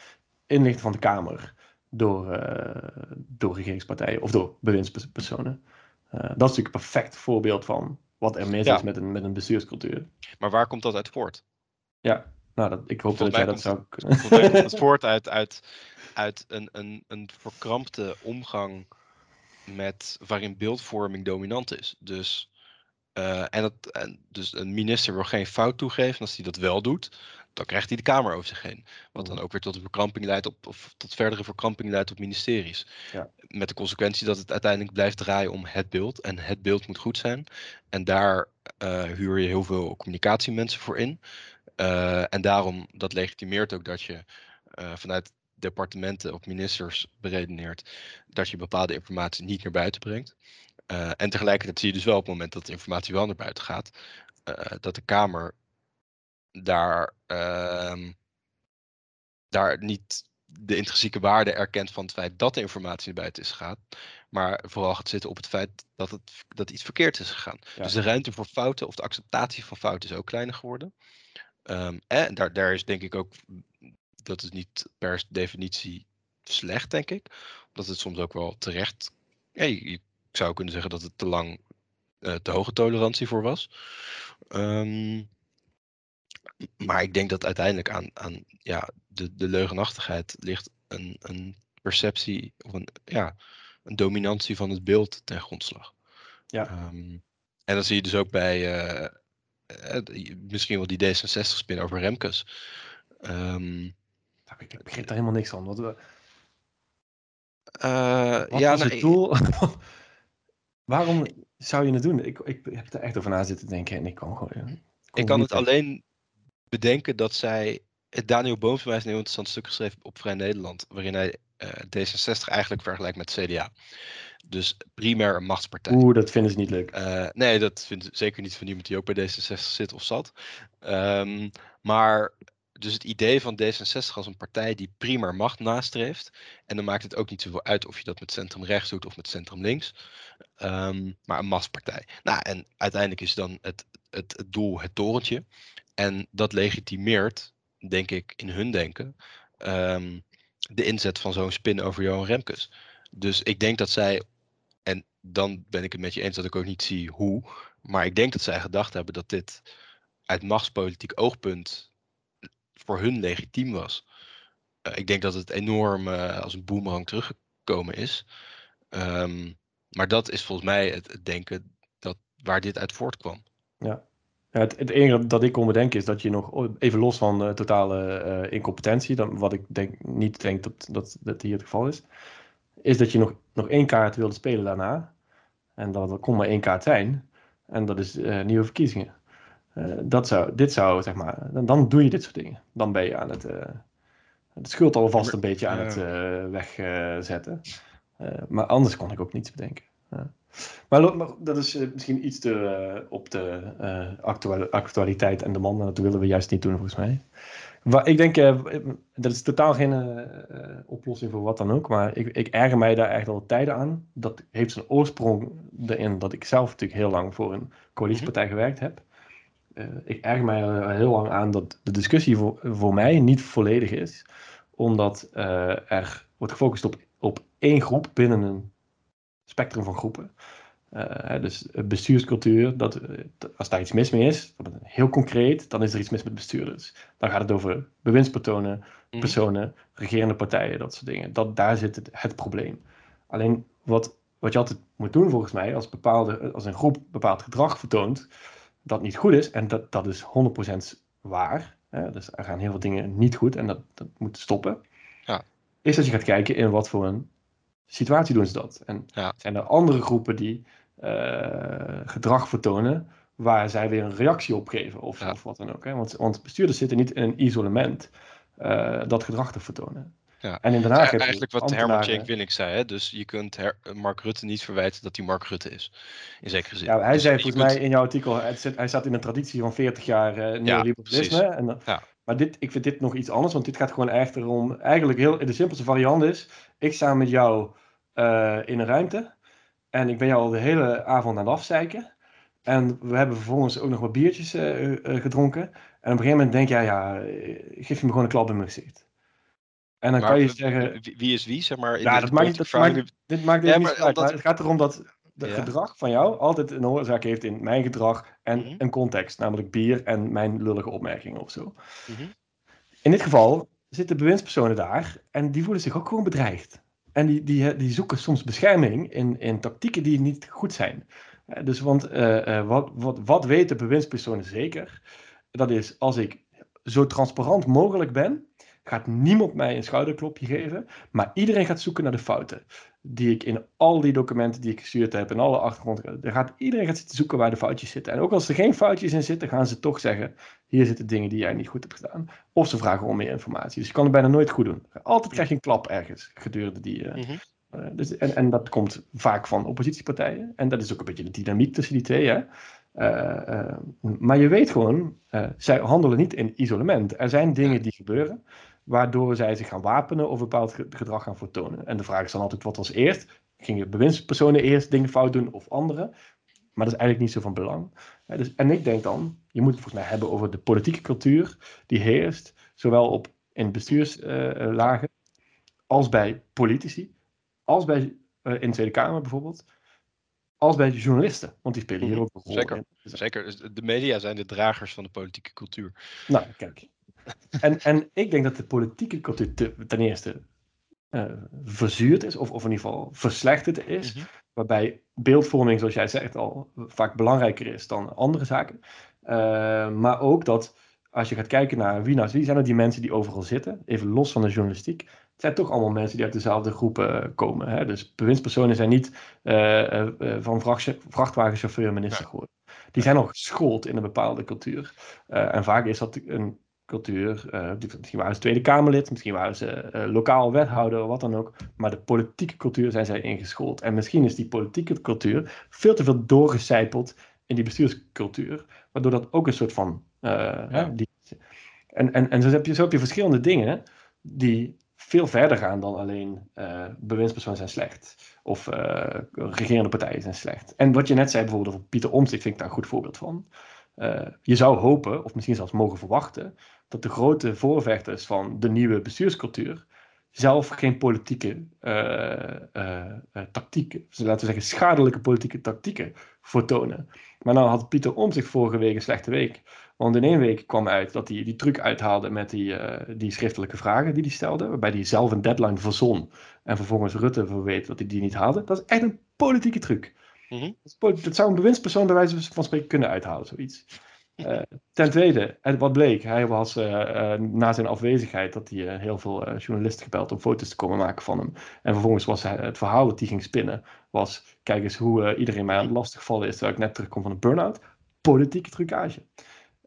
inlichten van de Kamer door, uh, door regeringspartijen of door bewindspersonen. Dat is natuurlijk een perfect voorbeeld van wat er mis is met een, met een bestuurscultuur. Maar waar komt dat uit voort? Ja, nou, dat, ik hoop dat jij dat zou kunnen. Het [LAUGHS] voort uit, uit, uit een, een, een verkrampte omgang met waarin beeldvorming dominant is. Dus uh, en, dat, en dus een minister wil geen fout toegeven. En als hij dat wel doet, dan krijgt hij de Kamer over zich heen. Wat dan mhm. ook weer tot een verkramping leidt op, of tot verdere verkramping leidt op ministeries. Ja. Met de consequentie dat het uiteindelijk blijft draaien om het beeld. En het beeld moet goed zijn. En daar uh, huur je heel veel communicatiemensen voor in. Uh, en daarom, dat legitimeert ook dat je vanuit departementen of ministers beredeneert dat je bepaalde informatie niet naar buiten brengt. Uh, en tegelijkertijd zie je dus wel op het moment dat de informatie wel naar buiten gaat, uh, dat de Kamer daar, uh, daar niet de intrinsieke waarde erkent van het feit dat de informatie naar buiten is gegaan, maar vooral gaat zitten op het feit dat, het, dat iets verkeerd is gegaan. Dus de ruimte voor fouten of de acceptatie van fouten is ook kleiner geworden. Um, en daar, daar is denk ik ook, dat is niet per definitie slecht, denk ik. Omdat het soms ook wel terecht. Ja, je, ik zou kunnen zeggen dat het te lang uh, te hoge tolerantie voor was. Um, maar ik denk dat uiteindelijk aan, aan ja, de, de leugenachtigheid ligt een, een perceptie of een, ja, een dominantie van het beeld ten grondslag. Ja. Um, en dat zie je dus ook bij uh, misschien wel die D66-spin over Remkes. Um, ik begrijp daar helemaal niks van. Wat, we... uh, Wat ja, was nou, het doel? [LAUGHS] Waarom zou je het doen? Ik, ik heb er echt over na zitten denken en ik kan gewoon. ik kan het alleen bedenken dat zij. Daniel Boomsma heeft een heel interessant stuk geschreven op Vrij Nederland, waarin hij uh, D66 eigenlijk vergelijkt met CDA. Dus primair een machtspartij. Oeh, dat vinden ze niet leuk. Uh, nee, dat vindt zeker niet van iemand die ook bij D66 zit of zat. Um, maar dus het idee van D66 als een partij die primair macht nastreeft. En dan maakt het ook niet zoveel uit of je dat met centrum rechts doet of met centrum links. Um, maar een machtspartij. Nou, en uiteindelijk is dan het, het, het, doel het torentje. En dat legitimeert, denk ik, in hun denken, um, de inzet van zo'n spin over Johan Remkes. Dus ik denk dat zij, en dan ben ik het met je eens dat ik ook niet zie hoe, maar ik denk dat zij gedacht hebben dat dit uit machtspolitiek oogpunt voor hun legitiem was. Uh, ik denk dat het enorm uh, als een boemerang teruggekomen is. Um, maar dat is volgens mij het, denken dat, waar dit uit voortkwam. Ja. het, het, enige dat ik kon bedenken is dat je nog, even los van uh, totale incompetentie, dan, wat ik denk, niet denk dat, dat, dat hier het geval is, is dat je nog, nog één kaart wilde spelen daarna. En dat, dat kon maar één kaart zijn. En dat is nieuwe verkiezingen. Uh, dat zou, dit zou, zeg maar, dan, dan, doe je dit soort dingen. Dan ben je aan het, uh, het schuld alvast een beetje aan het wegzetten. maar anders kon ik ook niets bedenken. Maar, maar, dat is misschien iets te op de actualiteit en de man. Dat willen we juist niet doen, volgens mij. Waar, ik denk, dat is totaal geen oplossing voor wat dan ook. Maar ik, ik erger mij daar echt al tijden aan. Dat heeft zijn oorsprong erin dat ik zelf natuurlijk heel lang voor een coalitiepartij gewerkt heb. Uh, ik erger mij heel lang aan dat de discussie voor, voor mij niet volledig is, omdat er wordt gefocust op, op één groep binnen een spectrum van groepen. Uh, dus bestuurscultuur, dat, als daar iets mis mee is, heel concreet, dan is er iets mis met bestuurders. Dan gaat het over bewindspersonen, personen, regerende partijen, dat soort dingen. Dat, daar zit het, het probleem. Alleen wat wat je altijd moet doen volgens mij, als, bepaalde, als een groep bepaald gedrag vertoont dat niet goed is, en dat, dat is 100% waar, hè, dus er gaan heel veel dingen niet goed en dat, dat moet stoppen, Ja. is dat je gaat kijken in wat voor een situatie doen ze dat. En Ja. zijn er andere groepen die eh, gedrag vertonen waar zij weer een reactie op geven of, Ja. of wat dan ook. Hè? Want, want bestuurders zitten niet in een isolement eh, dat gedrag te vertonen. Ja. En in Den Ja, Haag heb je eigenlijk wat Herman Cenk Willink zei. Hè? Dus je kunt Her- Mark Rutte niet verwijten dat hij Mark Rutte is. In zekere zin. Ja, hij Dus zei volgens kunt- mij in jouw artikel, het zit, hij zat in een traditie van 40 jaar eh neoliberalisme. en, Ja. Maar dit, ik vind dit nog iets anders, want dit gaat gewoon echt erom, eigenlijk heel, de simpelste variant is, ik sta met jou eh, in een ruimte en ik ben jou al de hele avond aan het afzeiken. En we hebben vervolgens ook nog wat biertjes eh, eh, gedronken. En op een gegeven moment denk jij, ja, eh, geef je me gewoon een klap in mijn gezicht. En dan Maar kan je zeggen, wie- is wie, zeg maar? in ja, dat maakt dat maakt, dit maakt Ja, even niet uit. het gaat erom dat het Ja. gedrag van jou altijd een oorzaak heeft in mijn gedrag en Mhm. een context, namelijk bier en mijn lullige opmerkingen of zo. Mhm. In dit geval zitten bewindspersonen daar en die voelen zich ook gewoon bedreigd. En die, die, die zoeken soms bescherming in, in tactieken die niet goed zijn. Eh, Dus want eh, eh, wat, wat, wat weten bewindspersonen zeker? Dat is als ik zo transparant mogelijk ben, gaat niemand mij een schouderklopje geven, maar iedereen gaat zoeken naar de fouten. Die ik in al die documenten die ik gestuurd heb en alle achtergronden. Er gaat, iedereen gaat zitten zoeken waar de foutjes zitten. En ook als er geen foutjes in zitten, gaan ze toch zeggen: hier zitten dingen die jij niet goed hebt gedaan. Of ze vragen om meer informatie. Dus je kan het bijna nooit goed doen. Altijd krijg je een klap ergens gedurende die. eh, Mhm. eh, dus, en, en dat komt vaak van oppositiepartijen. En dat is ook een beetje de dynamiek tussen die twee. Hè? Eh, maar je weet gewoon, zij handelen niet in isolement. Er zijn dingen die gebeuren, waardoor zij zich gaan wapenen of bepaald ge- gedrag gaan vertonen. En de vraag is dan altijd, wat was eerst? Gingen bewindspersonen eerst dingen fout doen of anderen? Maar dat is eigenlijk niet zo van belang. Dus, en ik denk dan, je moet het volgens mij hebben over de politieke cultuur die heerst, zowel op, in bestuurslagen als bij politici, als bij, eh, in de Tweede Kamer bijvoorbeeld, als bij journalisten. Want die spelen hier Mhm, ook een rol zeker. in. Dus, Zeker, dus de media zijn de dragers van de politieke cultuur. nou, kijk. En, en ik denk dat de politieke cultuur te- ten eerste eh, verzuurd is, of, of in ieder geval verslechterd is. Mhm. Waarbij beeldvorming, zoals jij zegt, al vaak belangrijker is dan andere zaken. Eh, maar ook dat als je gaat kijken naar wie, nou, wie zijn er die mensen die overal zitten, even los van de journalistiek. Het zijn toch allemaal mensen die uit dezelfde groepen eh, komen. Hè? Dus bewindspersonen zijn niet van vrachtje- vrachtwagenchauffeur minister geworden. Die zijn al geschoold in een bepaalde cultuur. En vaak is dat een cultuur, eh, misschien waren ze Tweede Kamerlid, misschien waren ze eh, lokaal wethouder, wat dan ook. Maar de politieke cultuur zijn zij ingeschoold. En misschien is die politieke cultuur veel te veel doorgecijpeld in die bestuurscultuur. Waardoor dat ook een soort van. eh, die, en en, en zo, heb je, zo heb je verschillende dingen die veel verder gaan dan alleen bewindspersonen zijn slecht. Of regerende partijen zijn slecht. En wat je net zei bijvoorbeeld over Pieter Omtzigt, vind ik daar een goed voorbeeld van. Je zou hopen, of misschien zelfs mogen verwachten, dat de grote voorvechters van de nieuwe bestuurscultuur zelf geen politieke eh, tactieken, dus laten we zeggen schadelijke politieke tactieken vertonen. Maar nou had Pieter Omtzigt vorige week een slechte week. Want in één week kwam uit dat hij die truc uithaalde met die, die schriftelijke vragen die hij stelde, waarbij hij zelf een deadline verzon en vervolgens Rutte verweet dat hij die niet haalde. Dat is echt een politieke truc. Mhm. Dat, is dat zou een bewindspersoon bij wijze van spreken kunnen uithalen, zoiets. Eh, ten tweede, en wat bleek, hij was eh, eh, na zijn afwezigheid dat hij heel veel journalisten gebeld om foto's te komen maken van hem. En vervolgens was het verhaal dat hij ging spinnen, was kijk eens hoe iedereen mij aan het lastigvallen is terwijl ik net terugkom van een burn-out. Politieke trucage.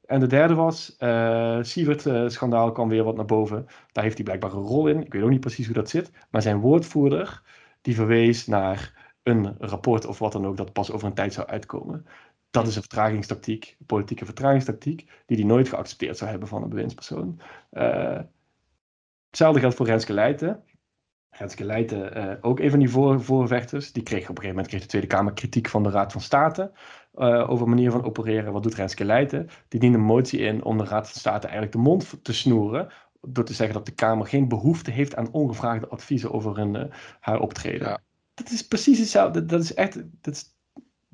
En de derde was, eh Sievert-schandaal kwam weer wat naar boven. Daar heeft hij blijkbaar een rol in. Ik weet ook niet precies hoe dat zit. Maar zijn woordvoerder, die verwees naar een rapport of wat dan ook, dat pas over een tijd zou uitkomen. Dat is een vertragingstactiek, een politieke vertragingstactiek, die hij nooit geaccepteerd zou hebben van een bewindspersoon. Eh, hetzelfde geldt voor Renske Leijten. Renske Leijten, eh, ook een van die voor, voorvechters, die kreeg op een gegeven moment kreeg de Tweede Kamer kritiek van de Raad van State eh, over manier van opereren. Wat doet Renske Leijten? Die dient een motie in om de Raad van State eigenlijk de mond te snoeren, door te zeggen dat de Kamer geen behoefte heeft aan ongevraagde adviezen over hun, haar optreden. Ja. Dat is precies hetzelfde. Dat is echt, dat is,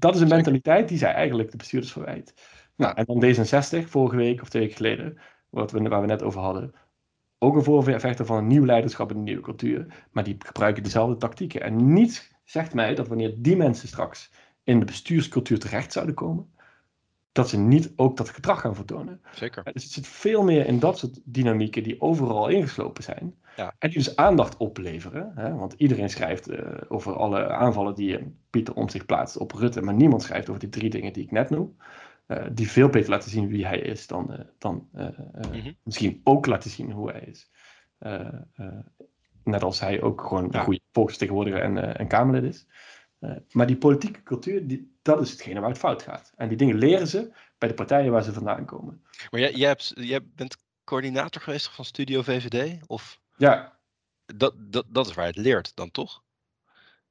dat is een mentaliteit die zij eigenlijk de bestuurders verwijt. Nou, en dan D66, vorige week of twee weken geleden, wat we, waar we net over hadden. Ook een voorvechter van een nieuw leiderschap en een nieuwe cultuur. Maar die gebruiken dezelfde tactieken. En niets zegt mij dat wanneer die mensen straks in de bestuurscultuur terecht zouden komen, dat ze niet ook dat gedrag gaan vertonen. Zeker. Dus het zit veel meer in dat soort dynamieken die overal ingeslopen zijn. Ja. En die dus aandacht opleveren. Hè? Want iedereen schrijft uh, over alle aanvallen die Pieter om zich plaatst op Rutte. Maar niemand schrijft over die drie dingen die ik net noem. Uh, die veel beter laten zien wie hij is dan, dan mm-hmm. misschien ook laten zien hoe hij is. net als hij ook gewoon ja. een goede volksvertegenwoordiger en, en Kamerlid is. Maar die politieke cultuur, die, dat is hetgene waar het fout gaat. En die dingen leren ze bij de partijen waar ze vandaan komen. Maar jij, jij, hebt, jij bent coördinator geweest van Studio VVD? Of? Ja. Dat, dat, dat is waar je het leert dan toch?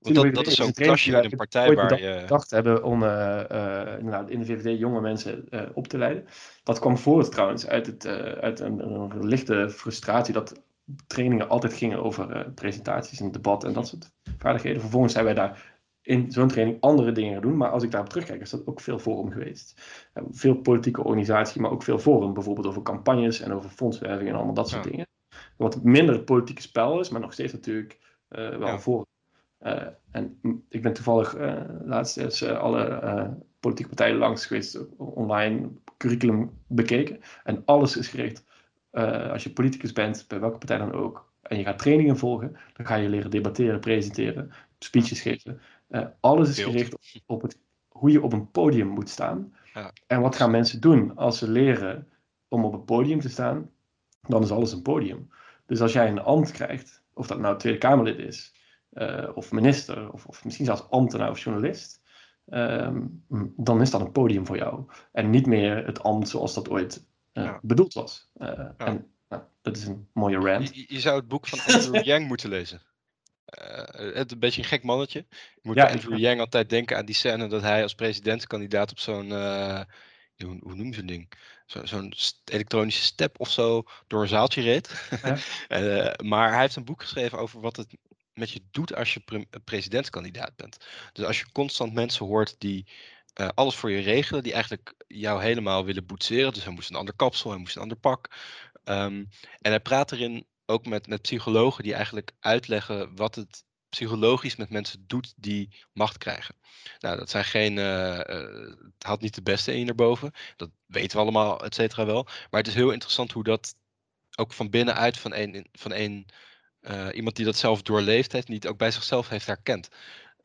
Want dat, dat is zo'n klasje in een partij waar je... gedacht hebben om uh, uh, inderdaad in de VVD jonge mensen uh, op te leiden. Dat kwam voort trouwens uit, het, uit een, een, lichte frustratie dat trainingen altijd gingen over presentaties en debat en dat soort vaardigheden. Vervolgens zijn wij daar in zo'n training andere dingen doen. Maar als ik daarop terugkijk, is dat ook veel forum geweest. Veel politieke organisatie, maar ook veel forum. Bijvoorbeeld over campagnes en over fondswerving en allemaal dat soort dingen. Wat minder het politieke spel is, maar nog steeds natuurlijk uh, wel ja. forum. Uh, en ik ben toevallig uh, laatst eens alle politieke partijen langs geweest, online curriculum bekeken. En alles is gericht. als je politicus bent, bij welke partij dan ook, en je gaat trainingen volgen, dan ga je leren debatteren, presenteren, speeches geven. Uh, alles is gericht op, op, het, hoe je op een podium moet staan. Ja. En wat gaan mensen doen als ze leren om op een podium te staan? Dan is alles een podium. Dus als jij een ambt krijgt, of dat nou Tweede Kamerlid is, uh, of minister, of, of, misschien zelfs ambtenaar of journalist, um, dan is dat een podium voor jou. En niet meer het ambt zoals dat ooit uh, ja. bedoeld was. Ja. En nou, dat is een mooie rant. Je, je zou het boek van Andrew [LAUGHS] Yang moeten lezen. Uh, het een beetje een gek mannetje. Je moet ja, Andrew Yang altijd denken aan die scène dat hij als presidentskandidaat op zo'n, uh, hoe, hoe noem je zo'n ding? Zo, zo'n elektronische step of zo door een zaaltje reed. Ja. uh, [LAUGHS] maar hij heeft een boek geschreven over wat het met je doet als je pre presidentskandidaat bent. Dus als je constant mensen hoort die alles voor je regelen, die eigenlijk jou helemaal willen boetseren. Dus hij moest een ander kapsel, hij moest een ander pak. Um, en hij praat erin ook met, met psychologen die eigenlijk uitleggen wat het psychologisch met mensen doet die macht krijgen. Nou, dat zijn geen, uh, het haalt niet de beste in erboven. Dat weten we allemaal, et cetera wel. Maar het is heel interessant hoe dat ook van binnenuit van een, van een uh, iemand die dat zelf doorleefd heeft, niet ook bij zichzelf heeft herkend.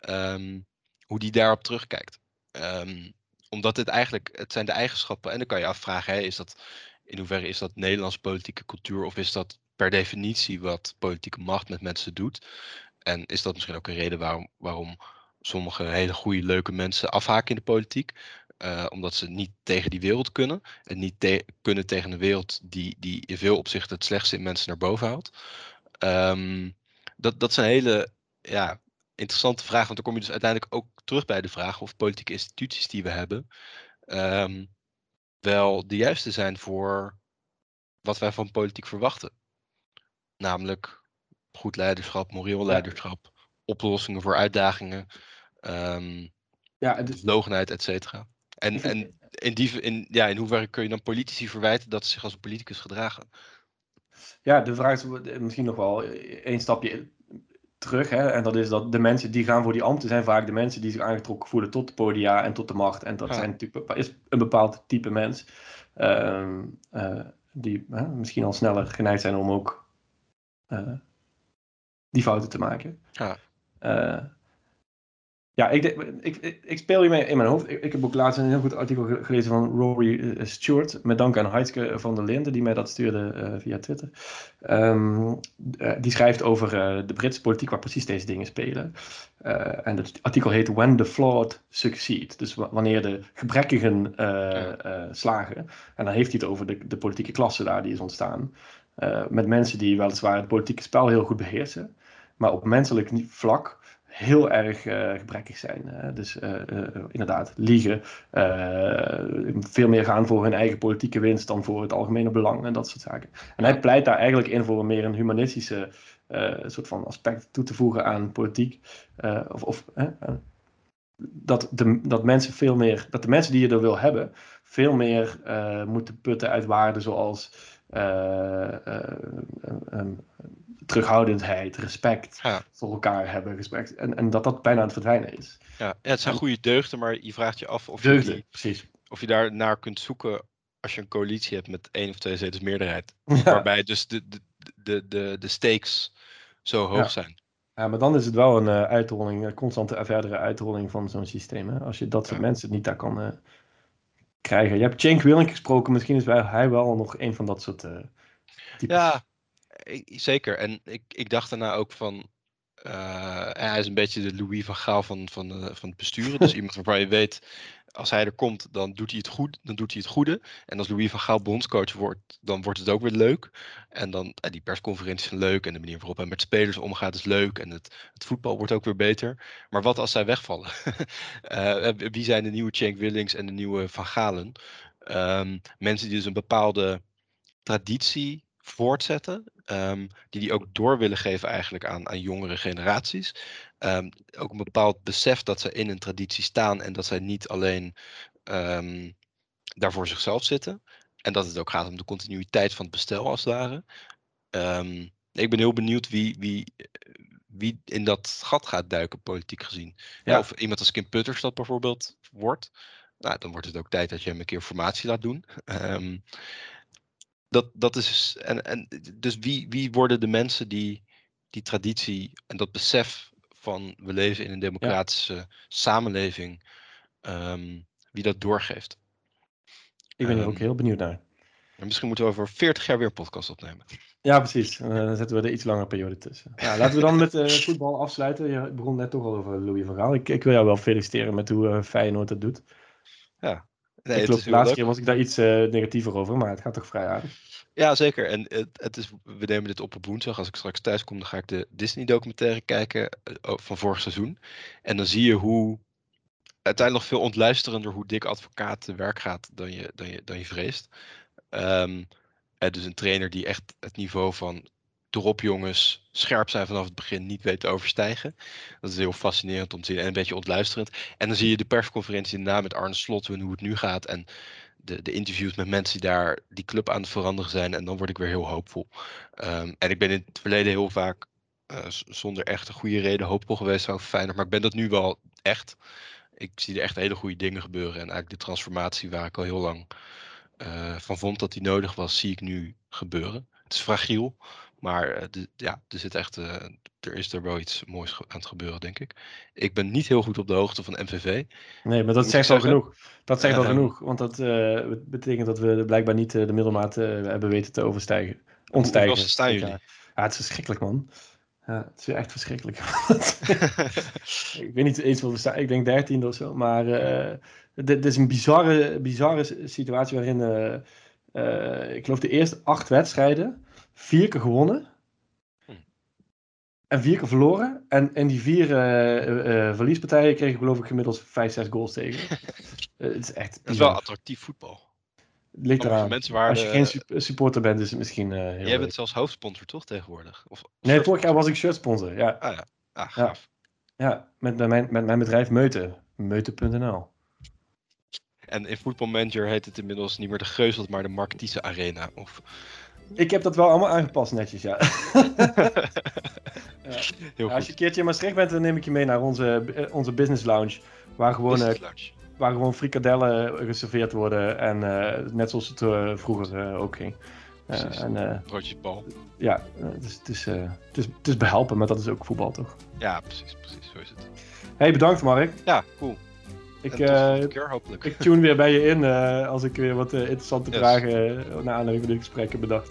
Um, hoe die daarop terugkijkt. Um, omdat het eigenlijk, het zijn de eigenschappen. En dan kan je afvragen, hè, is dat, in hoeverre is dat Nederlandse politieke cultuur of is dat per definitie wat politieke macht met mensen doet. En is dat misschien ook een reden waarom, waarom sommige hele goede, leuke mensen afhaken in de politiek? Uh, omdat ze niet tegen die wereld kunnen. En niet kunnen tegen een wereld die, die in veel opzichten het slechtste in mensen naar boven haalt. Um, dat, dat zijn hele ja, interessante vragen. Want dan kom je dus uiteindelijk ook terug bij de vraag of politieke instituties die we hebben. Um, wel de juiste zijn voor wat wij van politiek verwachten. Namelijk goed leiderschap, moreel leiderschap, oplossingen voor uitdagingen, um, ja, dus... logenheid, et cetera. En, en in, die, in, ja, in hoeverre kun je dan politici verwijten dat ze zich als een politicus gedragen? Ja, de vraag is misschien nog wel één stapje terug. Hè? En dat is dat de mensen die gaan voor die ambten zijn vaak de mensen die zich aangetrokken voelen tot de podia en tot de macht. En dat zijn is een bepaald type mens. Uh, die uh, misschien al sneller geneigd zijn om ook die fouten te maken. Ja. Uh, ja, ik, ik, ik, ik, speel hiermee in mijn hoofd. Ik, ik, heb ook laatst een heel goed artikel gelezen van Rory uh, Stewart. Met dank aan Heidske van der Linden, die mij dat stuurde uh, via Twitter. Um, die schrijft over de Britse politiek waar precies deze dingen spelen. en het artikel heet When the Flawed Succeed. Dus wanneer de gebrekkigen slagen. En dan heeft hij het over de, de politieke klasse daar die is ontstaan. Uh, met mensen die weliswaar het politieke spel heel goed beheersen, maar op menselijk vlak heel erg uh, gebrekkig zijn. Uh, dus inderdaad, liegen, veel meer gaan voor hun eigen politieke winst dan voor het algemene belang en dat soort zaken. En hij pleit daar eigenlijk in voor meer een humanistische soort van aspect toe te voegen aan politiek. of, of dat, de, dat mensen veel meer, dat de mensen die je er wil hebben, veel meer moeten putten uit waarden zoals uh, uh, terughoudendheid, respect Ja. voor elkaar hebben. Respect, en, en dat dat bijna aan het verdwijnen is. Ja, ja, het zijn En- goede deugden, maar je vraagt je af of je, die, precies. of je daar naar kunt zoeken als je een coalitie hebt met één of twee zetels meerderheid. [LAUGHS] Ja. Waarbij dus de, de, de, de, de stakes zo hoog Ja. zijn. Ja, maar dan is het wel een eh, uitrolling, een constante verdere uitrolling van zo'n systeem. Hè? Als je dat soort mensen niet daar kan eh, krijgen. Je hebt Cenk Willink gesproken, misschien is hij wel nog een van dat soort eh types. Ja, zeker. En ik, ik dacht daarna ook van. eh, hij is een beetje de Louis van Gaal van, van, eh, van het besturen. Dus [LAUGHS] iemand waarvan je weet, als hij er komt, dan doet hij het goed. Dan doet hij het goede. En als Louis van Gaal bondscoach wordt, dan wordt het ook weer leuk. En dan eh, die persconferenties zijn leuk. En de manier waarop hij met spelers omgaat is leuk. En het, het voetbal wordt ook weer beter. Maar wat als zij wegvallen? [LAUGHS] Eh, wie zijn de nieuwe Cenk Willings en de nieuwe Van Galen? Ehm, mensen die dus een bepaalde traditie voortzetten. ehm, die die ook door willen geven eigenlijk aan, aan jongere generaties. Ehm, ook een bepaald besef dat ze in een traditie staan en dat zij niet alleen ehm, daar voor zichzelf zitten. En dat het ook gaat om de continuïteit van het bestel als het ware. Ehm, ik ben heel benieuwd wie, wie, wie in dat gat gaat duiken, politiek gezien. Ja, Ja. of iemand als Kim Putters dat bijvoorbeeld wordt. Nou, dan wordt het ook tijd dat je hem een keer formatie laat doen. Dat, dat is. En, en dus wie, wie worden de mensen die die traditie en dat besef van we leven in een democratische samenleving, ehm, wie dat doorgeeft? Ik ben er Ehm, ook heel benieuwd naar. En misschien moeten we over 40 jaar weer een podcast opnemen. Ja, precies. Eh, dan zetten we er iets langere periode tussen. Ja, laten we dan met eh, [LAUGHS] voetbal afsluiten. Je begon net toch al over Louis van Gaal. Ik, ik wil jou wel feliciteren met hoe eh, Feyenoord het doet. Nee, ik het geloof de laatste leuk. keer was ik daar iets negatiever over, maar het gaat toch vrij aardig. Ja, zeker. En het, het is, we nemen dit op op woensdag. Als ik straks thuis kom, dan ga ik de Disney-documentaire kijken eh, van vorig seizoen. En dan zie je hoe uiteindelijk veel ontluisterender hoe dik advocaat te werk gaat dan je, dan je, dan je vreest. Eh, dus een trainer die echt het niveau van erop jongens, scherp zijn vanaf het begin, niet weet te overstijgen. Dat is heel fascinerend om te zien en een beetje ontluisterend. En dan zie je de persconferentie daarna met Arne Slot en hoe het nu gaat. En de, de interviews met mensen die daar die club aan het veranderen zijn. En dan word ik weer heel hoopvol. Ehm, en ik ben in het verleden heel vaak eh, zonder echt een goede reden hoopvol geweest over Feyenoord. Maar ik ben dat nu wel echt. Ik zie er echt hele goede dingen gebeuren. En eigenlijk de transformatie waar ik al heel lang eh, van vond dat die nodig was, zie ik nu gebeuren. Het is fragiel, maar eh, de- ja, er zit echt, eh, er is er wel iets moois aan het gebeuren, denk ik. Ik ben niet heel goed op de hoogte van MVV. Nee, maar dat zegt al genoeg. Dat zegt al [LAUGHS] genoeg, want dat eh, betekent dat we blijkbaar niet de middelmaat hebben weten te overstijgen. Ontstijgen. staan jullie? Ja, het is verschrikkelijk, man. Ja, het is echt verschrikkelijk. [LAUGHS] ik weet niet eens wat we staan. Ik denk dertiende of zo. Maar dit, is een bizarre, bizarre situatie waarin, ik geloof de eerste acht wedstrijden, vier keer gewonnen. Hm. En vier keer verloren. En in die vier eh, eh, eh, verliespartijen kregen geloof ik gemiddeld vijf, zes goals tegen. [LAUGHS] Het is echt Dat is wel attractief voetbal. Het ligt eraan. Als je geen sup- supporter bent, is het misschien heel Jij leuk. bent zelfs hoofdsponsor toch tegenwoordig? Of, Nee, vorig jaar was ik shirtsponsor. Ja, Ah ja, ah, gaaf. ja met, met, mijn, met mijn bedrijf Meute. Meute.nl. En in Football Manager heet het inmiddels niet meer de Geuzelt, maar de Marktiese Arena. Of... Ik heb dat wel allemaal aangepast netjes, ja. [LAUGHS] Ja, als je een keertje in Maastricht bent, dan neem ik je mee naar onze, eh, onze business lounge. Waar gewoon, eh, waar gewoon frikadellen geserveerd worden. En eh, net zoals het eh, vroeger eh, ook ging. Eh, en eh, Broodjes bal. ja, eh, het, is, eh, het, is, het is behelpen, maar dat is ook voetbal, toch? Ja, precies, precies. Zo is het. hey, bedankt Mark. Ja, cool. Ik, eh, ik tune weer bij je in eh, als ik weer wat eh, interessante vragen naar aanleiding van dit gesprek heb bedacht.